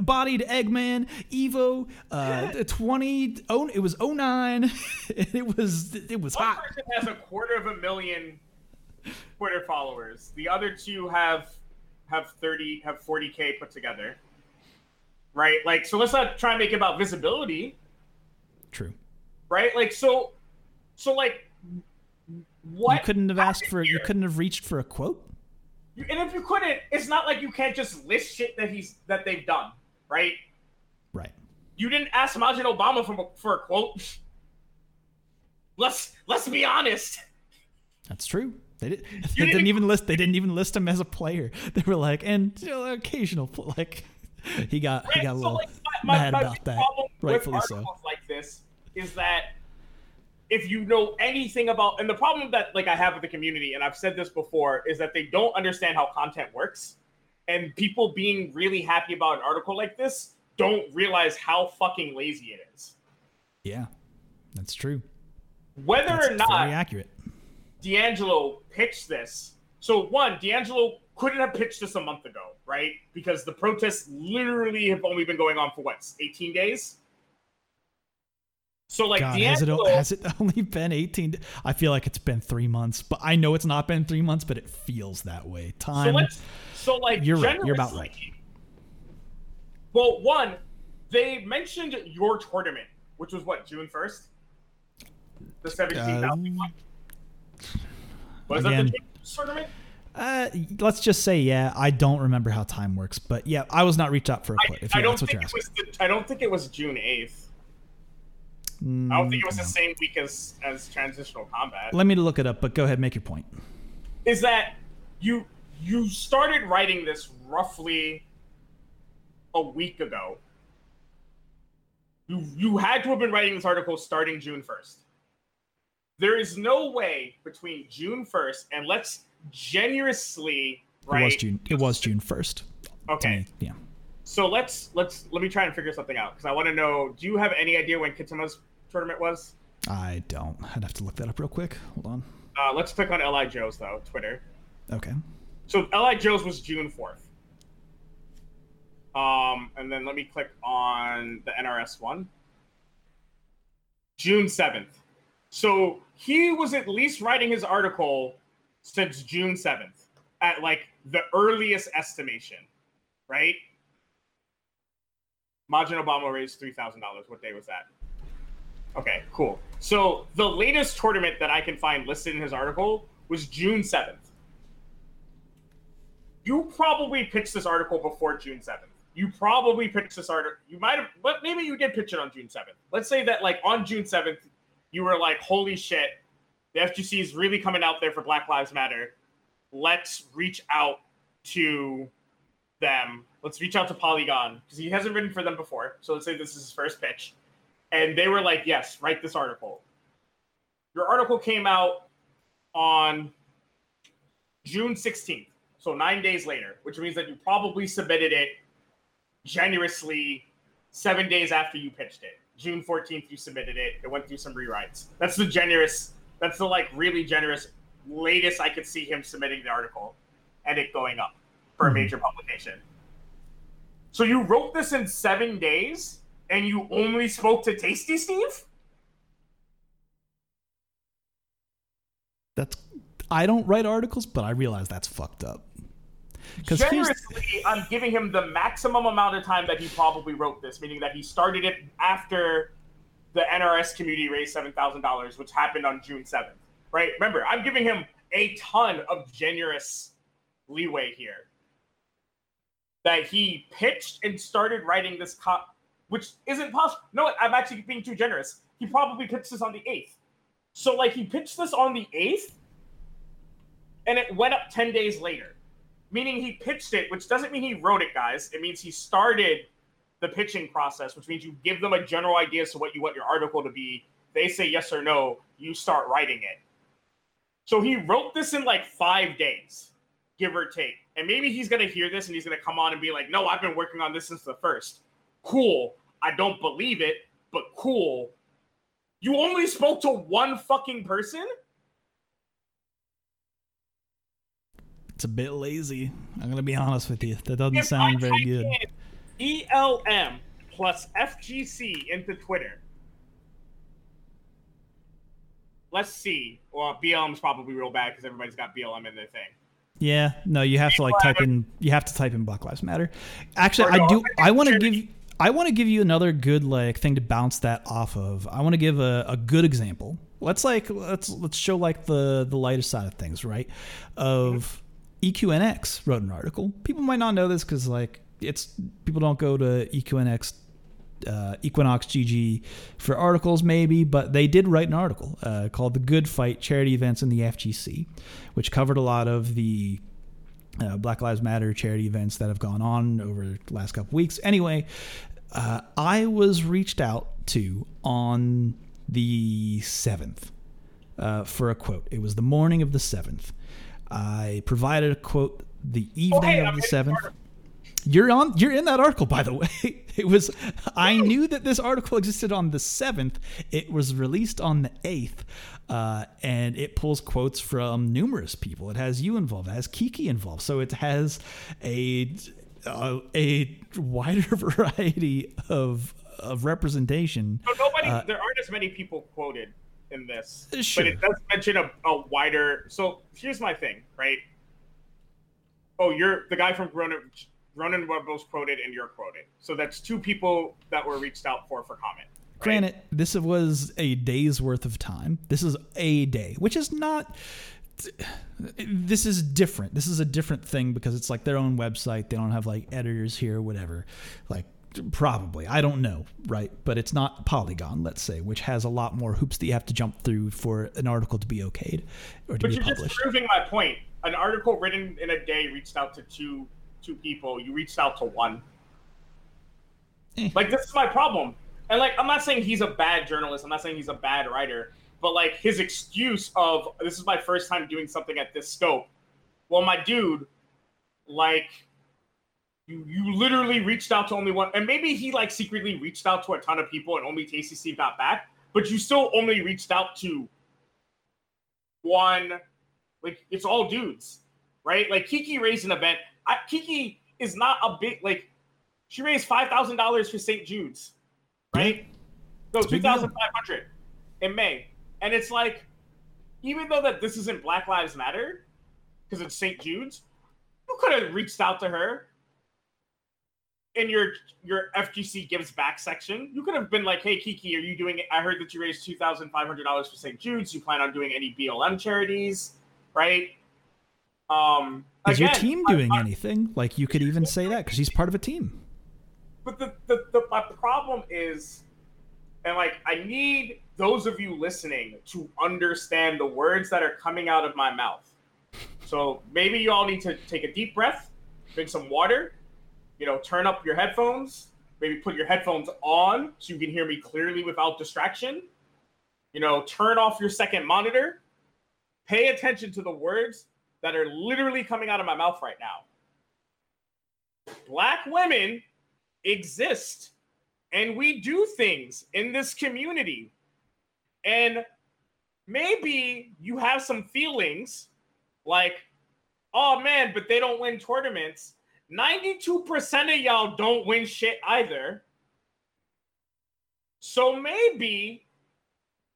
Speaker 1: bodied Eggman, Evo, uh, twenty. Oh, it was 09. It was it was
Speaker 2: One
Speaker 1: hot.
Speaker 2: person has a quarter of a million Twitter followers. The other two have have thirty have forty k put together. Right, like so. Let's not try and make it about visibility.
Speaker 1: True.
Speaker 2: Right, like so, so like what
Speaker 1: You couldn't have asked for. You couldn't have reached for a quote.
Speaker 2: You- and if you couldn't, it's not like you can't just list shit that he's that they've done, right?
Speaker 1: Right.
Speaker 2: You didn't ask Majin Obama for, for a quote. Let's let's be honest.
Speaker 1: That's true. They, did, they
Speaker 2: didn't
Speaker 1: didn't
Speaker 2: even-
Speaker 1: list. They didn't even list him as a player. They were like, and you know, occasional like he got he got a
Speaker 2: so,
Speaker 1: little
Speaker 2: like, my,
Speaker 1: mad
Speaker 2: my
Speaker 1: about that.
Speaker 2: problem
Speaker 1: Rightfully
Speaker 2: with
Speaker 1: so.
Speaker 2: like this is that if you know anything about, and the problem that like I have with the community, and I've said this before, is that they don't understand how content works, and people being really happy about an article like this don't realize how fucking lazy it is.
Speaker 1: Yeah, that's true.
Speaker 2: Whether
Speaker 1: That's
Speaker 2: or not
Speaker 1: very accurate.
Speaker 2: D'Angelo pitched this. So one, D'Angelo couldn't have pitched this a month ago, right? Because the protests literally have only been going on for what, 18 days? So like
Speaker 1: God, has it, has it only been 18? I feel like it's been three months, but I know it's not been three months, but it feels that way. Time.
Speaker 2: let's so like
Speaker 1: You're right, you're about
Speaker 2: right. Well, one, they mentioned your tournament, which was what, June 1st? The 17,000
Speaker 1: Um,
Speaker 2: one? Was
Speaker 1: again-
Speaker 2: that the tournament?
Speaker 1: uh, let's just say, yeah, I don't remember how time works, but yeah, I was not reached out for a
Speaker 2: I,
Speaker 1: quote. If
Speaker 2: I
Speaker 1: you,
Speaker 2: don't
Speaker 1: that's what
Speaker 2: think
Speaker 1: you're
Speaker 2: it
Speaker 1: asking.
Speaker 2: was. The, I don't think it was June eighth. Mm, I don't think it was the same week as as transitional combat.
Speaker 1: Let me look it up, but go ahead, make your point.
Speaker 2: Is that you you started writing this roughly a week ago. You you had to have been writing this article starting June first. There is no way between June first and let's generously
Speaker 1: It was. June. It was June first.
Speaker 2: Okay,
Speaker 1: Yeah.
Speaker 2: So let's let's let me try and figure something out because I want to know. Do you have any idea when Kitama's tournament was?
Speaker 1: I don't. I'd have to look that up real quick. Hold on.
Speaker 2: Uh, let's click on Li Joe's though Twitter.
Speaker 1: Okay.
Speaker 2: So Li Joe's was June fourth. Um, and then let me click on the NRS one. June seventh. So he was at least writing his article since June seventh, at like the earliest estimation, right? Majin Obama raised three thousand dollars. What day was that? Okay, cool. So the latest tournament that I can find listed in his article was June seventh. You probably pitched this article before June seventh. You probably pitched this article. You might have, but maybe you did pitch it on June seventh. Let's say that like on June seventh, you were like, "Holy shit, the FGC is really coming out there for Black Lives Matter. Let's reach out to them. Let's reach out to Polygon because he hasn't written for them before. So let's say this is his first pitch. And they were like, yes, write this article. Your article came out on June 16th, so nine days later, which means that you probably submitted it generously seven days after you pitched it. June 14th, you submitted it. It went through some rewrites. That's the generous, that's the like really generous latest I could see him submitting the article and it going up for a
Speaker 1: Mhm.
Speaker 2: major publication. So you wrote this in seven days and you only spoke to Tasty Steve?
Speaker 1: That's. I don't write articles, but I realize that's fucked up. Here's
Speaker 2: Generously, I'm giving him the maximum amount of time that he probably wrote this, meaning that he started it after the NRS community raised seven thousand dollars, which happened on June seventh. Right? Remember, I'm giving him a ton of generous leeway here. That he pitched and started writing this cop, which isn't possible. No, I'm actually being too generous. He probably pitched this on the eighth. So, like, he pitched this on the eighth, and it went up ten days later meaning he pitched it, which doesn't mean he wrote it, guys. It means he started the pitching process, which means you give them a general idea as to what you want your article to be. They say yes or no, you start writing it. So he wrote this in like five days, give or take. And maybe he's gonna hear this and he's gonna come on and be like, no, I've been working on this since the first. Cool. I don't believe it, but cool. You only spoke to one fucking person?
Speaker 1: It's a bit lazy. I'm gonna be honest with you. That doesn't if sound I very good.
Speaker 2: BLM plus FGC into Twitter. Let's see. Well, BLM's probably real bad because everybody's got BLM in their thing.
Speaker 1: Yeah, no, you have to like type in. You have to type in Black Lives Matter. Actually, I do. I want to give. I want to give you another good like thing to bounce that off of. I want to give a, a good example. Let's like let's let's show like the the lighter side of things, right? Of EQNX wrote an article. People might not know this because like it's people don't go to EQNX uh, Equinox GG for articles, maybe, but they did write an article uh, called "The Good Fight: Charity Events in the FGC," which covered a lot of the uh, Black Lives Matter charity events that have gone on over the last couple weeks. Anyway, uh, I was reached out to on the seventh uh, for a quote. It was the morning of the seventh. I provided a quote the evening oh, hey, of the seventh. You're on. You're in that article, by the way. It was. I knew that this article existed on the seventh. It was released on the eighth, uh, and it pulls quotes from numerous people. It has you involved. It has Kiki involved. So it has a a, a wider variety of of representation.
Speaker 2: So nobody. Uh, there aren't as many people quoted in this, sure. but it does mention a, a wider. So here's my thing, right? Oh, you're the guy from Corona Ronan was quoted and you're quoted. So that's two people that were reached out for for comment.
Speaker 1: Right? Granted, this was a day's worth of time. This is a day, which is not. This is different. This is a different thing because it's like their own website. They don't have like editors here, whatever. Like probably i don't know right but it's not polygon let's say which has a lot more hoops that you have to jump through for an article to be okayed or to
Speaker 2: but
Speaker 1: be
Speaker 2: you're
Speaker 1: published.
Speaker 2: just proving my point an article written in a day reached out to two two people, you reached out to one. Eh. like this is my problem. And like I'm not saying he's a bad journalist, I'm not saying he's a bad writer, but like his excuse of this is my first time doing something at this scope. Well, my dude, like you you literally reached out to only one and maybe he like secretly reached out to a ton of people and only TCC got back, but you still only reached out to one like it's all dudes, right? Like Kiki raised an event I, Kiki is not a big like. She raised five thousand dollars for St. Jude's, right? No, two thousand five hundred in May, and it's like, even though that this isn't Black Lives Matter, because it's St. Jude's, you could have reached out to her in your your FGC gives back section. You could have been like, "Hey Kiki, are you doing it? I heard that you raised two thousand five hundred dollars for St. Jude's. You plan on doing any BLM charities, right?" Um,
Speaker 1: is again, your team doing I, I, anything? Like you could even say that because he's part of a team.
Speaker 2: But the, the, the my problem is, and like I need those of you listening to understand the words that are coming out of my mouth. So maybe you all need to take a deep breath, drink some water, you know, turn up your headphones, maybe put your headphones on so you can hear me clearly without distraction. You know, turn off your second monitor. Pay attention to the words that are literally coming out of my mouth right now. Black women exist and we do things in this community. And maybe you have some feelings like, oh man, but they don't win tournaments. 92% of y'all don't win shit either. So maybe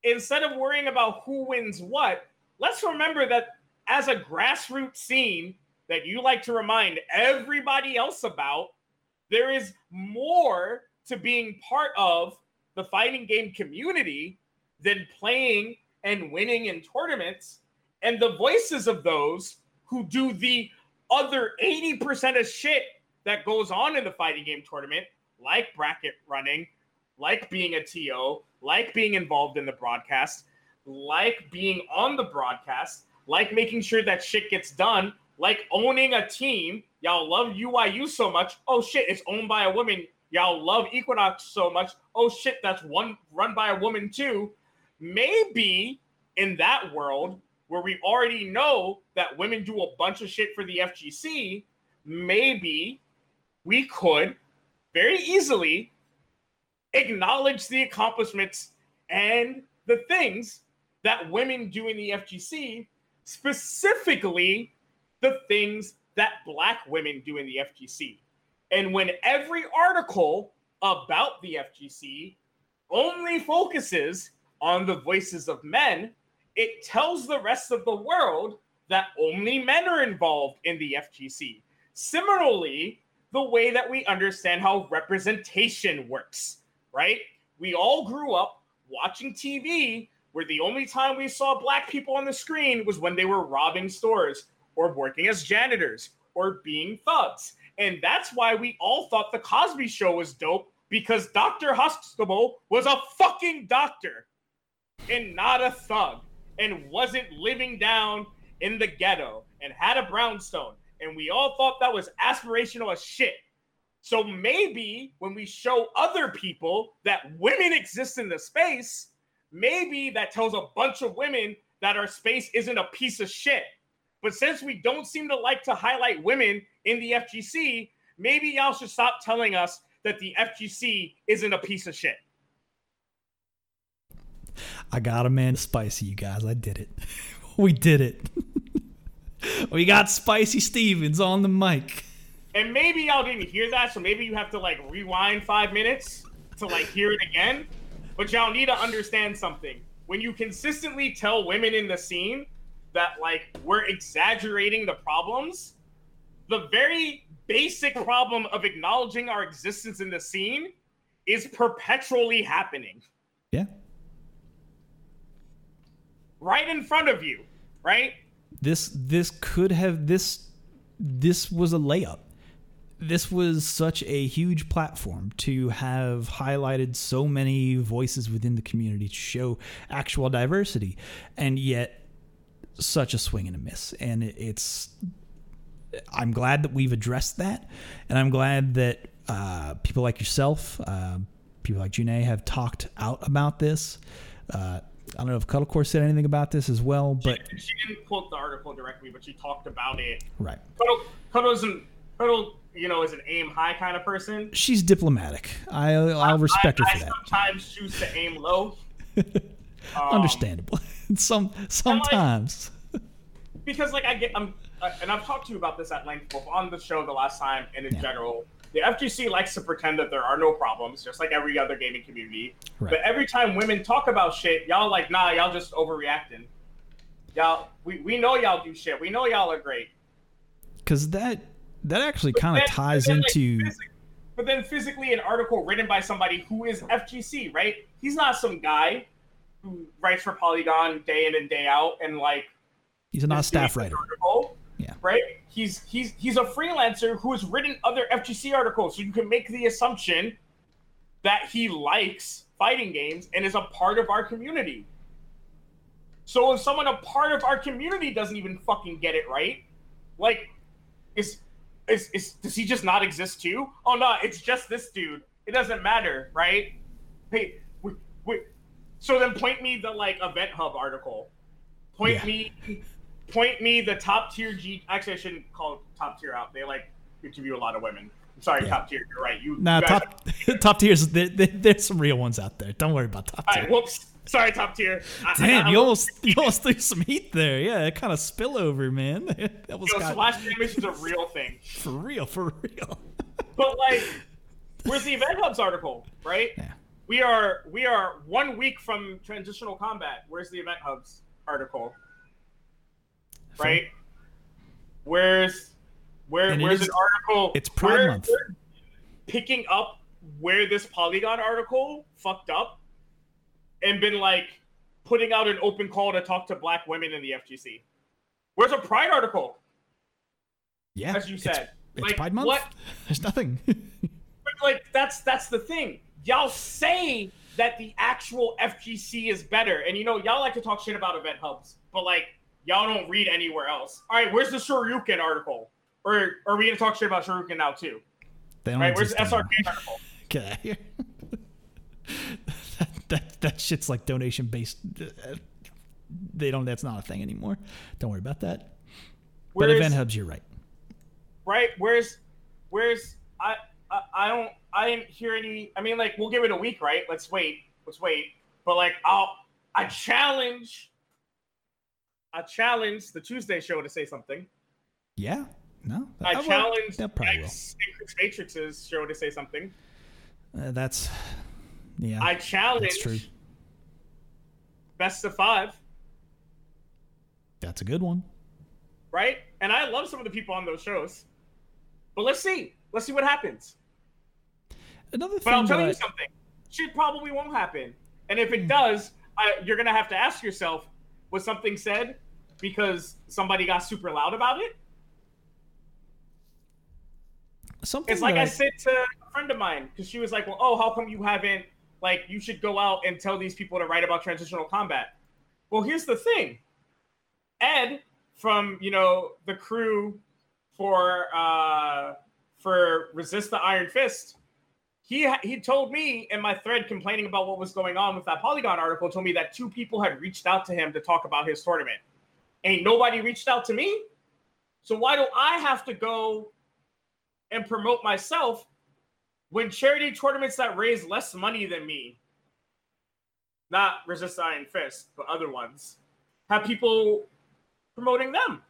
Speaker 2: instead of worrying about who wins what, let's remember that as a grassroots scene that you like to remind everybody else about, there is more to being part of the fighting game community than playing and winning in tournaments. And the voices of those who do the other 80% of shit that goes on in the fighting game tournament, like bracket running, like being a TO, like being involved in the broadcast, like being on the broadcast, like making sure that shit gets done, like owning a team. Y'all love UIU so much. Oh shit, it's owned by a woman. Y'all love Equinox so much. Oh shit, that's one run by a woman too. Maybe in that world where we already know that women do a bunch of shit for the FGC, maybe we could very easily acknowledge the accomplishments and the things that women do in the FGC specifically the things that black women do in the FGC. And when every article about the FGC only focuses on the voices of men, it tells the rest of the world that only men are involved in the FGC. Similarly, the way that we understand how representation works, right? We all grew up watching TV where the only time we saw black people on the screen was when they were robbing stores or working as janitors or being thugs. And that's why we all thought the Cosby show was dope because Dr. Huxtable was a fucking doctor and not a thug and wasn't living down in the ghetto and had a brownstone. And we all thought that was aspirational as shit. So maybe when we show other people that women exist in the space, maybe that tells a bunch of women that our space isn't a piece of shit. But since we don't seem to like to highlight women in the FGC, maybe y'all should stop telling us that the FGC isn't a piece of shit.
Speaker 1: I got a man spicy, you guys. I did it. we did it. we got Spicy Stevens on the mic.
Speaker 2: And maybe y'all didn't hear that, so maybe you have to like rewind five minutes to like hear it again. But y'all need to understand something. When you consistently tell women in the scene that like we're exaggerating the problems, the very basic problem of acknowledging our existence in the scene is perpetually happening.
Speaker 1: Yeah.
Speaker 2: Right in front of you, right?
Speaker 1: This this could have this this was a layup. This was such a huge platform to have highlighted so many voices within the community to show actual diversity, and yet such a swing and a miss. And it's I'm glad that we've addressed that, and I'm glad that uh, people like yourself, uh, people like Janae, have talked out about this. Uh, I don't know if Cuddlecore said anything about this as well, but
Speaker 2: she, she, didn't quote the article directly, but she talked about it.
Speaker 1: Right.
Speaker 2: Cuddle, Cuddle isn't Cuddle, you know, is an aim high kind of person.
Speaker 1: She's diplomatic. I I'll respect
Speaker 2: I,
Speaker 1: her for
Speaker 2: I
Speaker 1: that.
Speaker 2: Sometimes choose to aim low.
Speaker 1: um, Understandable. Some sometimes.
Speaker 2: Like, because like I get I'm and I've talked to you about this at length both on the show the last time and in yeah. general the FGC likes to pretend that there are no problems, just like every other gaming community. Right. But every time women talk about shit, y'all like, nah, y'all just overreacting. Y'all, we, we know y'all do shit. We know y'all are great.
Speaker 1: Because that that actually kind of ties then, into.
Speaker 2: Like, but then physically, an article written by somebody who is FGC, right? He's not some guy who writes for Polygon day in and day out, and like.
Speaker 1: He's not a staff writer.
Speaker 2: Article, yeah. Right? He's he's he's a freelancer who has written other FGC articles, so you can make the assumption that he likes fighting games and is a part of our community. So if someone a part of our community doesn't even fucking get it right, like is is, is does he just not exist too? Oh no, it's just this dude. It doesn't matter, right? Hey, wait, wait. So then point me the like event hub article. Point yeah. me point me the top tier G. Actually, I shouldn't call top tier out. They like interview a lot of women. I'm sorry, yeah. top tier. You're right. You
Speaker 1: nah,
Speaker 2: you
Speaker 1: top top tiers. There, there, there's some real ones out there. Don't worry about top tier.
Speaker 2: Right, whoops. Sorry, top tier.
Speaker 1: Damn, I, I, you almost you almost threw some heat there. Yeah, it kind of spillover, man.
Speaker 2: that was Yo, got... splash damage is a real thing.
Speaker 1: For real, for real.
Speaker 2: but like, where's the event hubs article? Right.
Speaker 1: Yeah.
Speaker 2: We are we are one week from transitional combat. Where's the event hubs article? right? Where's where where's is, an article?
Speaker 1: It's Pride where, Month.
Speaker 2: Picking up where this Polygon article fucked up, and been like putting out an open call to talk to black women in the FGC. Where's a Pride article?
Speaker 1: Yeah,
Speaker 2: as you said,
Speaker 1: it's, it's like, Pride Month. What? There's nothing.
Speaker 2: but like that's that's the thing. Y'all say that the actual FGC is better, and you know y'all like to talk shit about event hubs, but like y'all don't read anywhere else. All right, where's the Shoryuken article? Or are we gonna talk shit about Shoryuken now too?
Speaker 1: They don't
Speaker 2: right, where's the SRK article?
Speaker 1: Okay. That that shit's like donation based. They don't. That's not a thing anymore. Don't worry about that. Where's, but event hubs, you're right.
Speaker 2: Right. Where's where's I, I I don't I didn't hear any. I mean, like we'll give it a week, right? Let's wait. Let's wait. But like I'll I challenge I challenge the Tuesday show to say something.
Speaker 1: Yeah. No.
Speaker 2: I
Speaker 1: well,
Speaker 2: challenged
Speaker 1: that probably will.
Speaker 2: X Matrix's show to say something.
Speaker 1: Uh, that's yeah.
Speaker 2: I
Speaker 1: that's true.
Speaker 2: Best of Five,
Speaker 1: That's a good one.
Speaker 2: right? And I love some of the people on those shows. But let's see. Let's see what happens.
Speaker 1: Another thing
Speaker 2: But I'll tell you
Speaker 1: I-
Speaker 2: something. Shit probably won't happen. And if
Speaker 1: Hmm.
Speaker 2: it does, I, you're gonna have to ask yourself: Was something said because somebody got super loud about it?
Speaker 1: something
Speaker 2: It's like
Speaker 1: that
Speaker 2: I said to a friend of mine because she was like, "Well, oh, how come you haven't like you should go out and tell these people to write about transitional combat?" Well, here's the thing. Ed from you know the crew for uh for resist the Iron Fist, he he told me in my thread complaining about what was going on with that Polygon article, told me that two people had reached out to him to talk about his tournament. Ain't nobody reached out to me. So why do I have to go and promote myself when charity tournaments that raise less money than me, not Resist Iron Fist, but other ones, have people promoting them?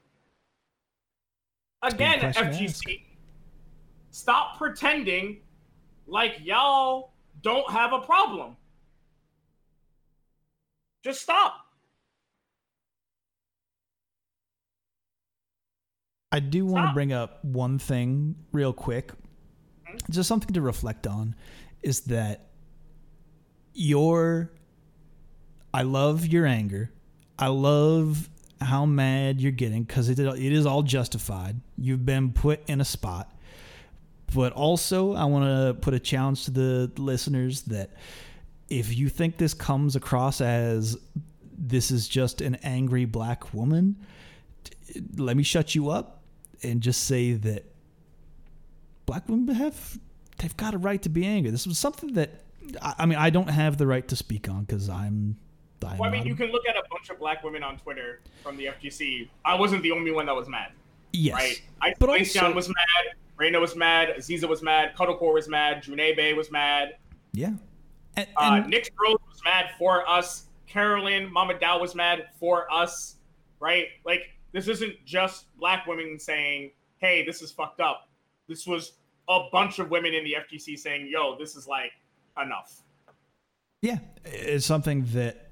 Speaker 2: Again, FGC, stop pretending like y'all don't have a problem. Just stop.
Speaker 1: I do want to bring up one thing real quick. Just something to reflect on is that your I love your anger. I love how mad you're getting cuz it it is all justified. You've been put in a spot. But also I want to put a challenge to the listeners that if you think this comes across as this is just an angry black woman, let me shut you up and just say that black women have they've got a right to be angry. This was something that I, I mean I don't have the right to speak on because I'm. I'm
Speaker 2: Well, I mean, you can look at a bunch of black women on Twitter from the FGC. I wasn't the only one that was mad,
Speaker 1: yes,
Speaker 2: right? I
Speaker 1: But
Speaker 2: Glaceon
Speaker 1: also-
Speaker 2: was mad, Reina was mad, Aziza was mad, Cuddlecore was mad, Junei Bay was mad,
Speaker 1: yeah, and,
Speaker 2: uh, Nick Rose was mad for us, Carolyn Mama Dow was mad for us, right? Like this isn't just black women saying, "Hey, this is fucked up." This was a bunch of women in the FGC saying, "Yo, this is like enough."
Speaker 1: yeah, it's something that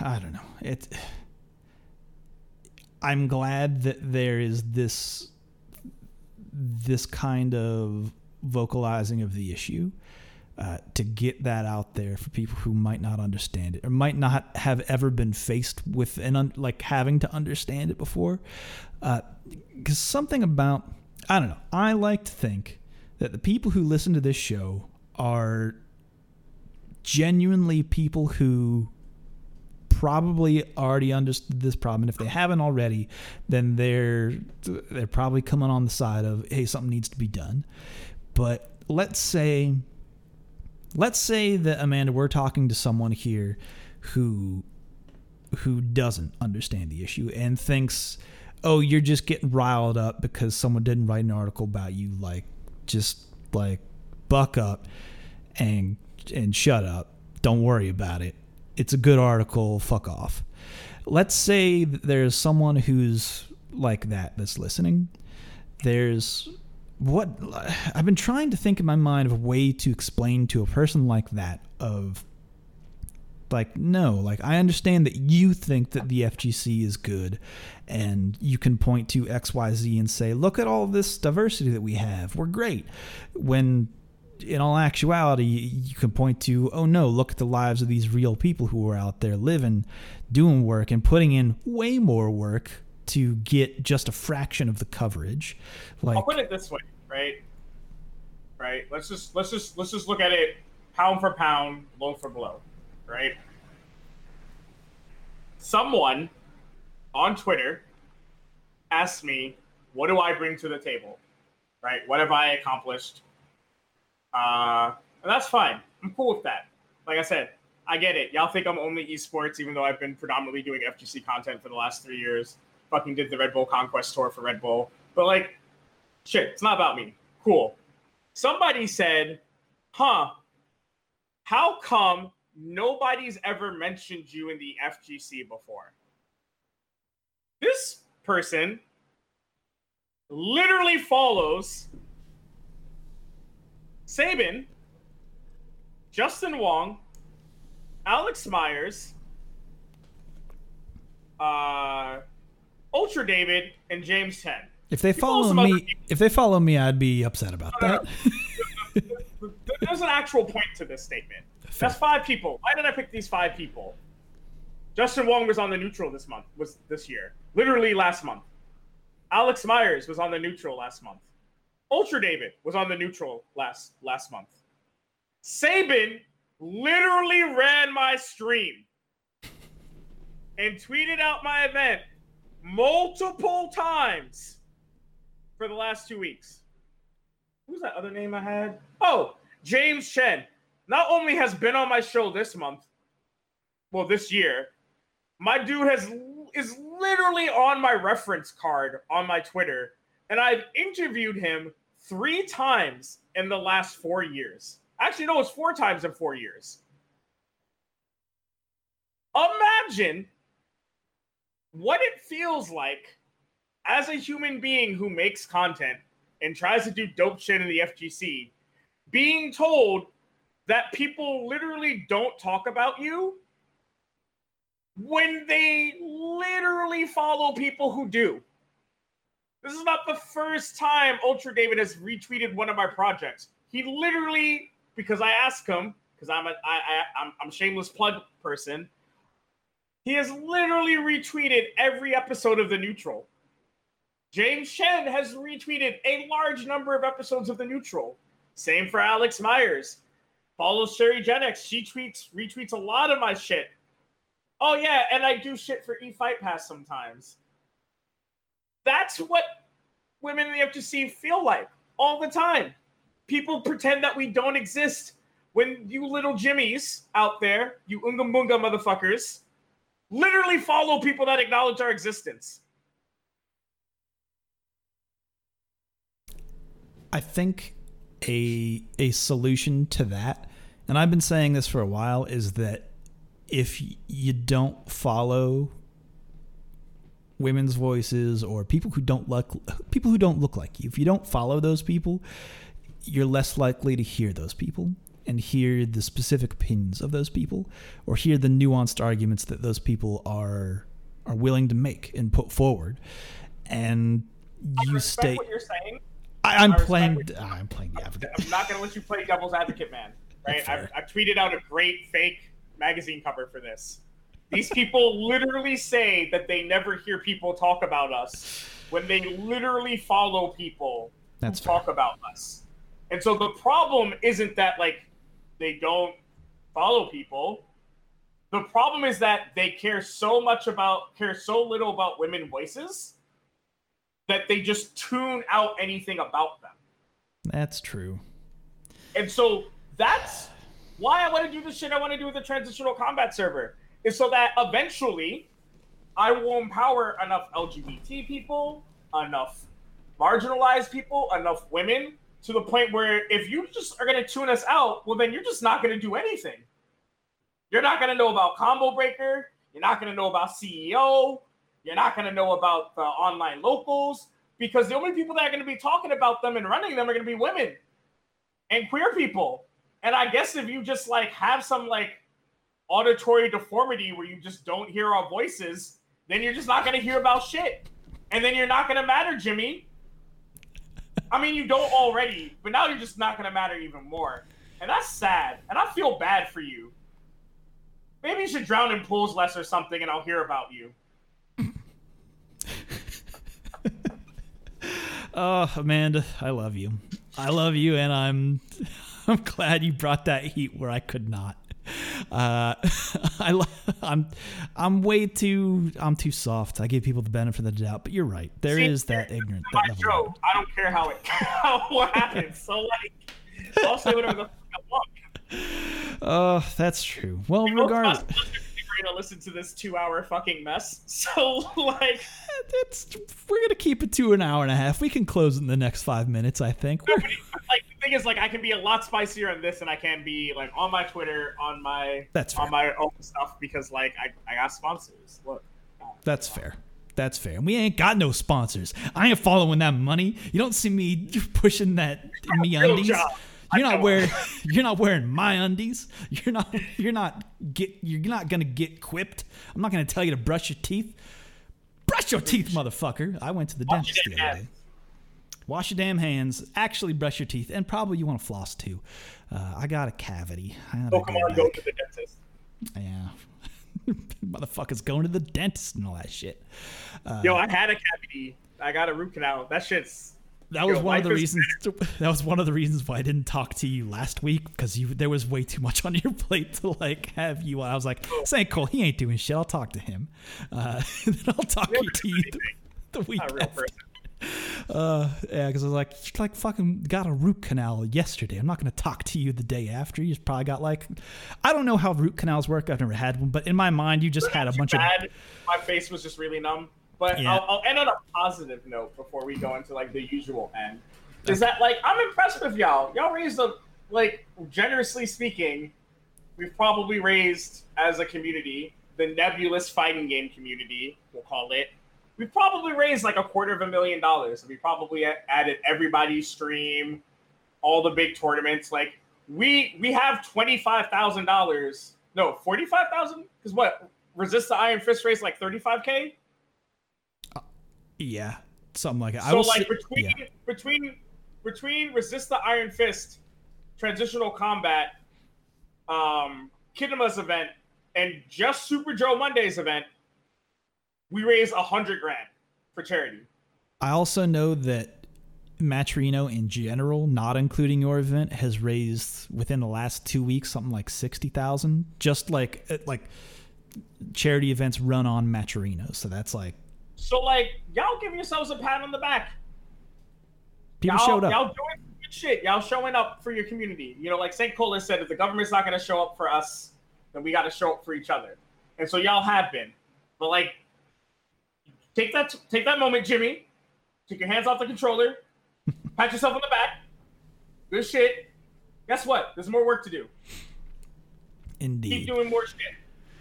Speaker 1: I don't know. It. I'm glad that there is this this kind of vocalizing of the issue uh, to get that out there for people who might not understand it or might not have ever been faced with an un- like having to understand it before. Because something about I don't know. I like to think that the people who listen to this show are genuinely people who probably already understood this problem and if they haven't already then they're they're probably coming on the side of hey something needs to be done but let's say let's say that Amanda we're talking to someone here who who doesn't understand the issue and thinks oh you're just getting riled up because someone didn't write an article about you. Like just like buck up and and shut up. Don't worry about it. It's a good article. Fuck off. Let's say there's someone who's like that that's listening. There's what I've been trying to think in my mind of a way to explain to a person like that of like no like I understand that you think that the FGC is good and you can point to XYZ and say look at all this diversity that we have. We're great. When in all actuality you can point to oh no look at the lives of these real people who are out there living doing work and putting in way more work to get just a fraction of the coverage like
Speaker 2: I'll put it this way, right? Right. Let's just let's just let's just look at it pound for pound, blow for blow, right? Someone on Twitter asked me, "What do I bring to the table? Right? What have I accomplished?" Uh, and that's fine. I'm cool with that. Like I said, I get it. Y'all think I'm only esports, even though I've been predominantly doing FGC content for the last three years. Fucking did the Red Bull Conquest tour for Red Bull, but like shit, it's not about me. Cool. Somebody said, huh, how come nobody's ever mentioned you in the FGC before? This person literally follows Sabin, Justin Wong, Alex Myers, uh, Ultra David, and James Chen.
Speaker 1: If they follow me, if they follow me, I'd be upset about that.
Speaker 2: There's an actual point to this statement. That's five people. Why did I pick these five people? Justin Wong was on the neutral this month, was this year, literally last month. Alex Myers was on the neutral last month. Ultra David was on the neutral last last month. Sabin literally ran my stream and tweeted out my event multiple times for the last two weeks. Who's that other name I had? Oh, James Chen. Not only has been on my show this month, well, this year, my dude has is literally on my reference card on my Twitter, and I've interviewed him three times in the last four years. Actually, no, it's four times in four years. Imagine what it feels like as a human being who makes content and tries to do dope shit in the FGC, being told that people literally don't talk about you when they literally follow people who do. This is not the first time Ultra David has retweeted one of my projects. He literally, because I asked him, because I'm a I, I I'm, I'm a shameless plug person. He has literally retweeted every episode of The Neutral. James Chen has retweeted a large number of episodes of The Neutral. Same for Alex Myers. Follows Sherry Genix. She tweets, retweets a lot of my shit. Oh yeah, and I do shit for E Fight Pass sometimes. That's what women in the FGC feel like all the time. People pretend that we don't exist when you little Jimmies out there, you unga munga motherfuckers, literally follow people that acknowledge our existence.
Speaker 1: I think a a solution to that, and I've been saying this for a while, is that if you don't follow women's voices or people who don't look people who don't look like you, if you don't follow those people, you're less likely to hear those people and hear the specific opinions of those people or hear the nuanced arguments that those people are are willing to make and put forward. And you stay
Speaker 2: what you're saying.
Speaker 1: I, am playing. I'm playing the advocate.
Speaker 2: I'm not going to let you play devil's advocate, man. Right? I, I tweeted out a great fake magazine cover for this. These people literally say that they never hear people talk about us when they literally follow people
Speaker 1: That's
Speaker 2: who talk about us. And so the problem isn't that like they don't follow people. The problem is that they care so much about care so little about women voices that they just tune out anything about them.
Speaker 1: That's true.
Speaker 2: And so that's why I want to do the shit I want to do with the transitional combat server is so that eventually I will empower enough LGBT people, enough marginalized people, enough women to the point where if you just are going to tune us out, well, then you're just not going to do anything. You're not going to know about Combo Breaker. You're not going to know about CEO. You're not going to know about the online locals because the only people that are going to be talking about them and running them are going to be women and queer people. And I guess if you just like have some like auditory deformity where you just don't hear our voices, then you're just not going to hear about shit. And then you're not going to matter, Jimmy. I mean, you don't already, but now you're just not going to matter even more. And that's sad. And I feel bad for you. Maybe you should drown in pools less or something, and I'll hear about you.
Speaker 1: oh, Amanda, I love you. I love you, and I'm I'm glad you brought that heat where I could not. Uh, I, I'm I'm way too I'm too soft. I give people the benefit of the doubt, but you're right. There
Speaker 2: See,
Speaker 1: is that ignorant.
Speaker 2: My
Speaker 1: That
Speaker 2: show,
Speaker 1: level.
Speaker 2: I don't care how it how what happens. So like, I'll say whatever the fuck I want.
Speaker 1: Oh, that's true. Well,
Speaker 2: You
Speaker 1: regardless,
Speaker 2: going to listen to this two-hour fucking mess. So like,
Speaker 1: it's we're gonna keep it to an hour and a half. We can close in the next five minutes. I think. We're-
Speaker 2: like thing is, like, I can be a lot spicier on this, and I can be like on my Twitter, on my
Speaker 1: That's fair.
Speaker 2: on my own stuff because like I I got sponsors. Look,
Speaker 1: That's fair. That's fair. And we ain't got no sponsors. I ain't following that money. You don't see me pushing that MeUndies. You're not wearing you're not wearing my undies. You're not you're not get you're not gonna get quipped. I'm not gonna tell you to brush your teeth. Brush your teeth, motherfucker. I went to the dentist the other day. Wash your damn hands. Actually, brush your teeth, and probably you want to floss too. Uh, I got a cavity. I gotta
Speaker 2: Pokemon go
Speaker 1: back.
Speaker 2: to the dentist.
Speaker 1: Yeah. Motherfuckers going to the dentist and all that shit. Uh,
Speaker 2: Yo, I had a cavity. I got a root canal. That shit's
Speaker 1: that was
Speaker 2: yo,
Speaker 1: one of the reasons. That was one of the reasons why I didn't talk to you last week because you there was way too much on your plate to like have you. I was like, this ain't cool. He ain't doing shit. I'll talk to him. Uh, then I'll talk to you the,
Speaker 2: anything.
Speaker 1: the week
Speaker 2: real
Speaker 1: after.
Speaker 2: person.
Speaker 1: Uh, yeah, because I was like, you like fucking got a root canal yesterday. I'm not gonna talk to you the day after. You just probably got like, I don't know how root canals work. I've never had one, but in my mind, you just had a bunch of.
Speaker 2: My face was just really numb. But
Speaker 1: Yeah.
Speaker 2: I'll, I'll end on a positive note before we go into like the usual end. Is that like I'm impressed with y'all. Y'all raised a like generously speaking, we've probably raised as a community the nebulous fighting game community. We'll call it. We probably raised like a quarter of a million dollars. We probably added everybody's stream, all the big tournaments. Like we we have twenty five thousand dollars. No, forty five thousand. Because what? Resist the Iron Fist race like thirty five k.
Speaker 1: Yeah, something like that. I
Speaker 2: So like
Speaker 1: say-
Speaker 2: between
Speaker 1: yeah.
Speaker 2: between between resist the Iron Fist, transitional combat, um, Kinema's event, and just Super Joe Monday's event, we raised a hundred grand for charity.
Speaker 1: I also know that Matcherino in general, not including your event, has raised within the last two weeks something like sixty thousand. Just like uh, like charity events run on Matcherino, so that's like
Speaker 2: So like y'all give yourselves a pat on the back.
Speaker 1: people
Speaker 2: y'all,
Speaker 1: showed up.
Speaker 2: Y'all doing good shit. Y'all showing up for your community. You know, like St. Cola said, if the government's not going to show up for us, then we got to show up for each other. And so y'all have been. But like, take that take that moment, Jimmy. Take your hands off the controller. pat yourself on the back. Good shit. Guess what? There's more work to do.
Speaker 1: Indeed.
Speaker 2: Keep doing more shit.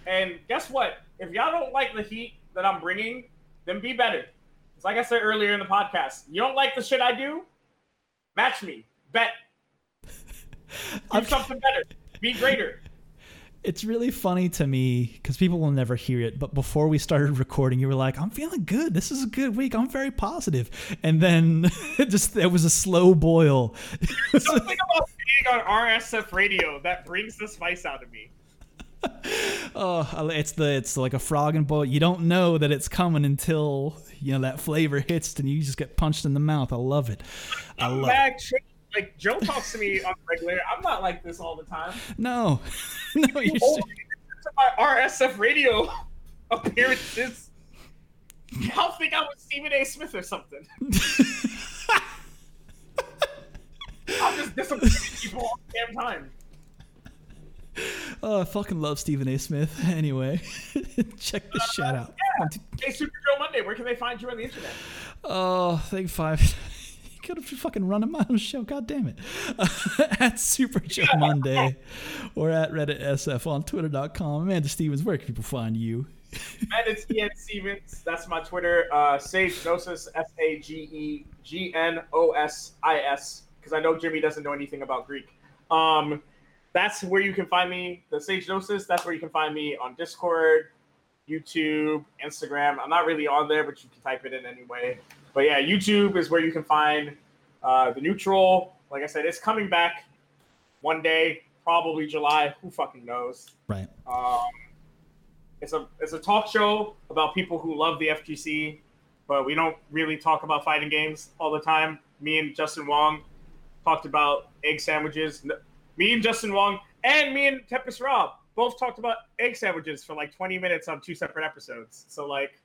Speaker 2: And guess what? If y'all don't like the heat that I'm bringing, then be better. It's like I said earlier in the podcast. You don't like the shit I do? Match me. Bet. Do
Speaker 1: I'm-
Speaker 2: something better. Be greater.
Speaker 1: It's really funny to me because people will never hear it. But before we started recording, you were like, "I'm feeling good. This is a good week. I'm very positive." And then it just there was a slow boil.
Speaker 2: Something about being on RSF radio that brings the spice out of me.
Speaker 1: Oh, it's the it's like a frog in boil. You don't know that it's coming until you know that flavor hits, and you just get punched in the mouth. I love it. I love it.
Speaker 2: Like Joe talks to me on regular. I'm not like this all the time.
Speaker 1: No, no,
Speaker 2: Oh, to my RSF radio appearances. Y'all think I was Stephen A. Smith or something? I'm just disappointing people all the damn time.
Speaker 1: Oh, I fucking love Stephen A. Smith. Anyway, check this shit out.
Speaker 2: Yeah. Hey, Super Joe Monday, where can they find you on the internet?
Speaker 1: Oh, thing five. you could have fucking run a my own show. God damn it. at Super Joe Monday or at Reddit SF on Twitter.com. Amanda Stevens, where can people find you?
Speaker 2: And it's Ian Stevens. That's my Twitter. Uh, Sage Gnosis, S A G E G N O S I S, because I know Jimmy doesn't know anything about Greek. Um, that's where you can find me. The Sage Gnosis. That's where you can find me on Discord, YouTube, Instagram. I'm not really on there, but you can type it in anyway. But yeah, YouTube is where you can find uh, the neutral. Like I said, it's coming back one day, probably July. Who fucking knows?
Speaker 1: Right.
Speaker 2: Um, it's a it's a talk show about people who love the FGC, but we don't really talk about fighting games all the time. Me and Justin Wong talked about egg sandwiches. Me and Justin Wong and me and Tempest Rob both talked about egg sandwiches for like 20 minutes on two separate episodes. So like,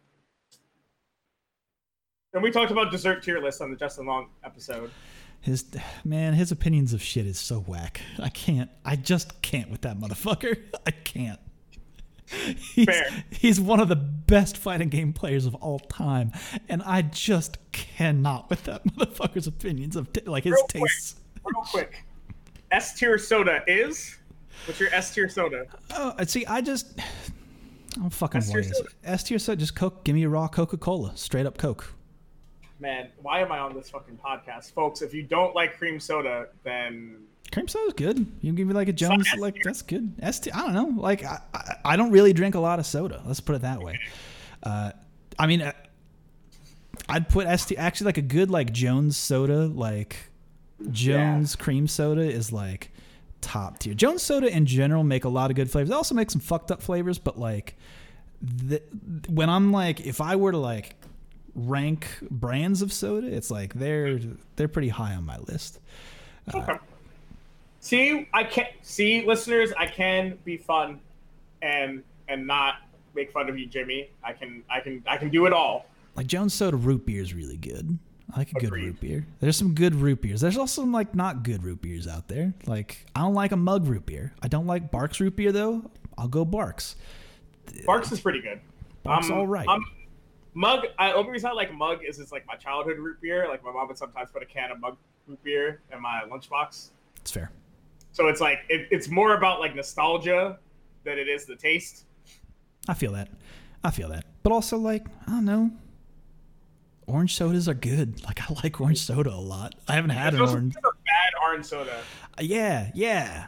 Speaker 2: and we talked about dessert tier lists on the Justin Wong episode.
Speaker 1: His man, his opinions of shit is so whack. I can't. I just can't with that motherfucker. I can't. He's,
Speaker 2: Fair.
Speaker 1: he's one of the best fighting game players of all time, and I just cannot with that motherfucker's opinions of t- like his
Speaker 2: Real quick.
Speaker 1: tastes.
Speaker 2: Real quick, S tier soda is. What's your S tier soda?
Speaker 1: Oh, see, I just I'm fucking
Speaker 2: S tier soda.
Speaker 1: S tier soda, just Coke. Give me a raw Coca Cola, straight up Coke.
Speaker 2: Man, why am I on this fucking podcast, folks? If you don't like cream soda, then
Speaker 1: Cream soda's good. You can give me like a Jones, like that's good. S tier, I don't know. Like I, I, I don't really drink a lot of soda. Let's put it that way. Uh, I mean, uh, I'd put S tier actually like a good like Jones soda, like Jones cream soda is like top tier. Jones soda in general make a lot of good flavors. They also make some fucked up flavors, but like the, when I'm like, if I were to like rank brands of soda, it's like they're they're pretty high on my list.
Speaker 2: Okay. See, I can't see listeners. I can be fun, and and not make fun of you, Jimmy. I can I can I can do it all.
Speaker 1: Like Jones Soda root beer is really good. I like a good root beer. There's some good root beers. There's also some like not good root beers out there. Like I don't like a mug root beer. I don't like Barq's root beer though. I'll go Barq's.
Speaker 2: Barq's is pretty good.
Speaker 1: Barq's
Speaker 2: Um,
Speaker 1: all right.
Speaker 2: um, Mug. I, only reason I like Mug is it's like my childhood root beer. Like my mom would sometimes put a can of Mug root beer in my lunchbox.
Speaker 1: It's fair.
Speaker 2: So it's like it, it's more about like nostalgia than it is the taste.
Speaker 1: I feel that. I feel that. But also like I don't know. Orange sodas are good. Like I like orange soda a lot. I haven't had an orange.
Speaker 2: are bad orange soda.
Speaker 1: Uh, yeah, yeah.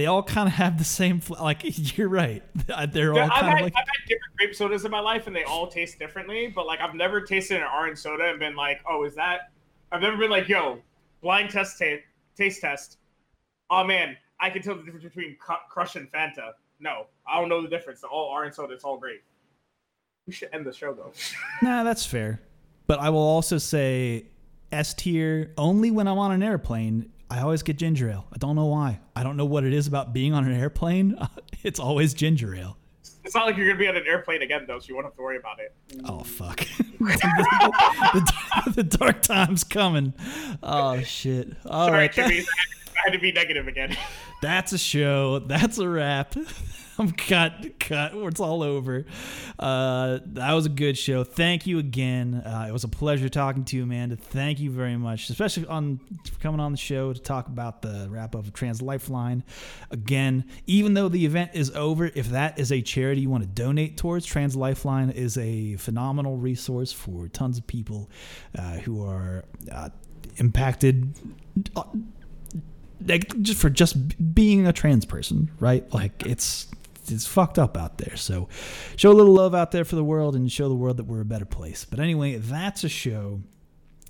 Speaker 1: They all kind of have the same. Fl- like you're right. They're all
Speaker 2: I've,
Speaker 1: kind
Speaker 2: had,
Speaker 1: of like.
Speaker 2: I've had different grape sodas in my life, and they all taste differently. But like, I've never tasted an orange soda and been like, "Oh, is that?" I've never been like, "Yo, blind test ta- taste test." Oh man, I can tell the difference between Crush and Fanta. No, I don't know the difference. They're all orange soda. It's all great. We should end the show though.
Speaker 1: Nah, that's fair. But I will also say S tier only when I'm on an airplane. I always get ginger ale. I don't know why. I don't know what it is about being on an airplane. It's always ginger ale.
Speaker 2: It's not like you're gonna be on an airplane again though, so you won't have to worry about it.
Speaker 1: Oh fuck. the, the, the dark time's coming. Oh shit. All
Speaker 2: Sorry,
Speaker 1: right.
Speaker 2: I had to be negative again.
Speaker 1: That's a show. That's a wrap. I'm cut, cut. It's all over. Uh, that was a good show. Thank you again. Uh, it was a pleasure talking to you, Amanda. Thank you very much, especially on coming on the show to talk about the wrap up of Trans Lifeline. Again, even though the event is over, if that is a charity you want to donate towards, Trans Lifeline is a phenomenal resource for tons of people uh, who are uh, impacted uh, like just for just being a trans person, right? Like it's it's fucked up out there. So show a little love out there for the world and show the world that we're a better place. But anyway, that's a show.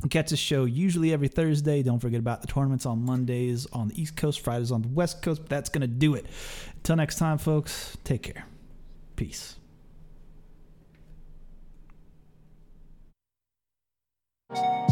Speaker 1: Catch a show usually every Thursday. Don't forget about the tournaments on Mondays on the East Coast, Fridays on the West Coast. But that's gonna do it. Until next time, folks. Take care. Peace.
Speaker 3: USA.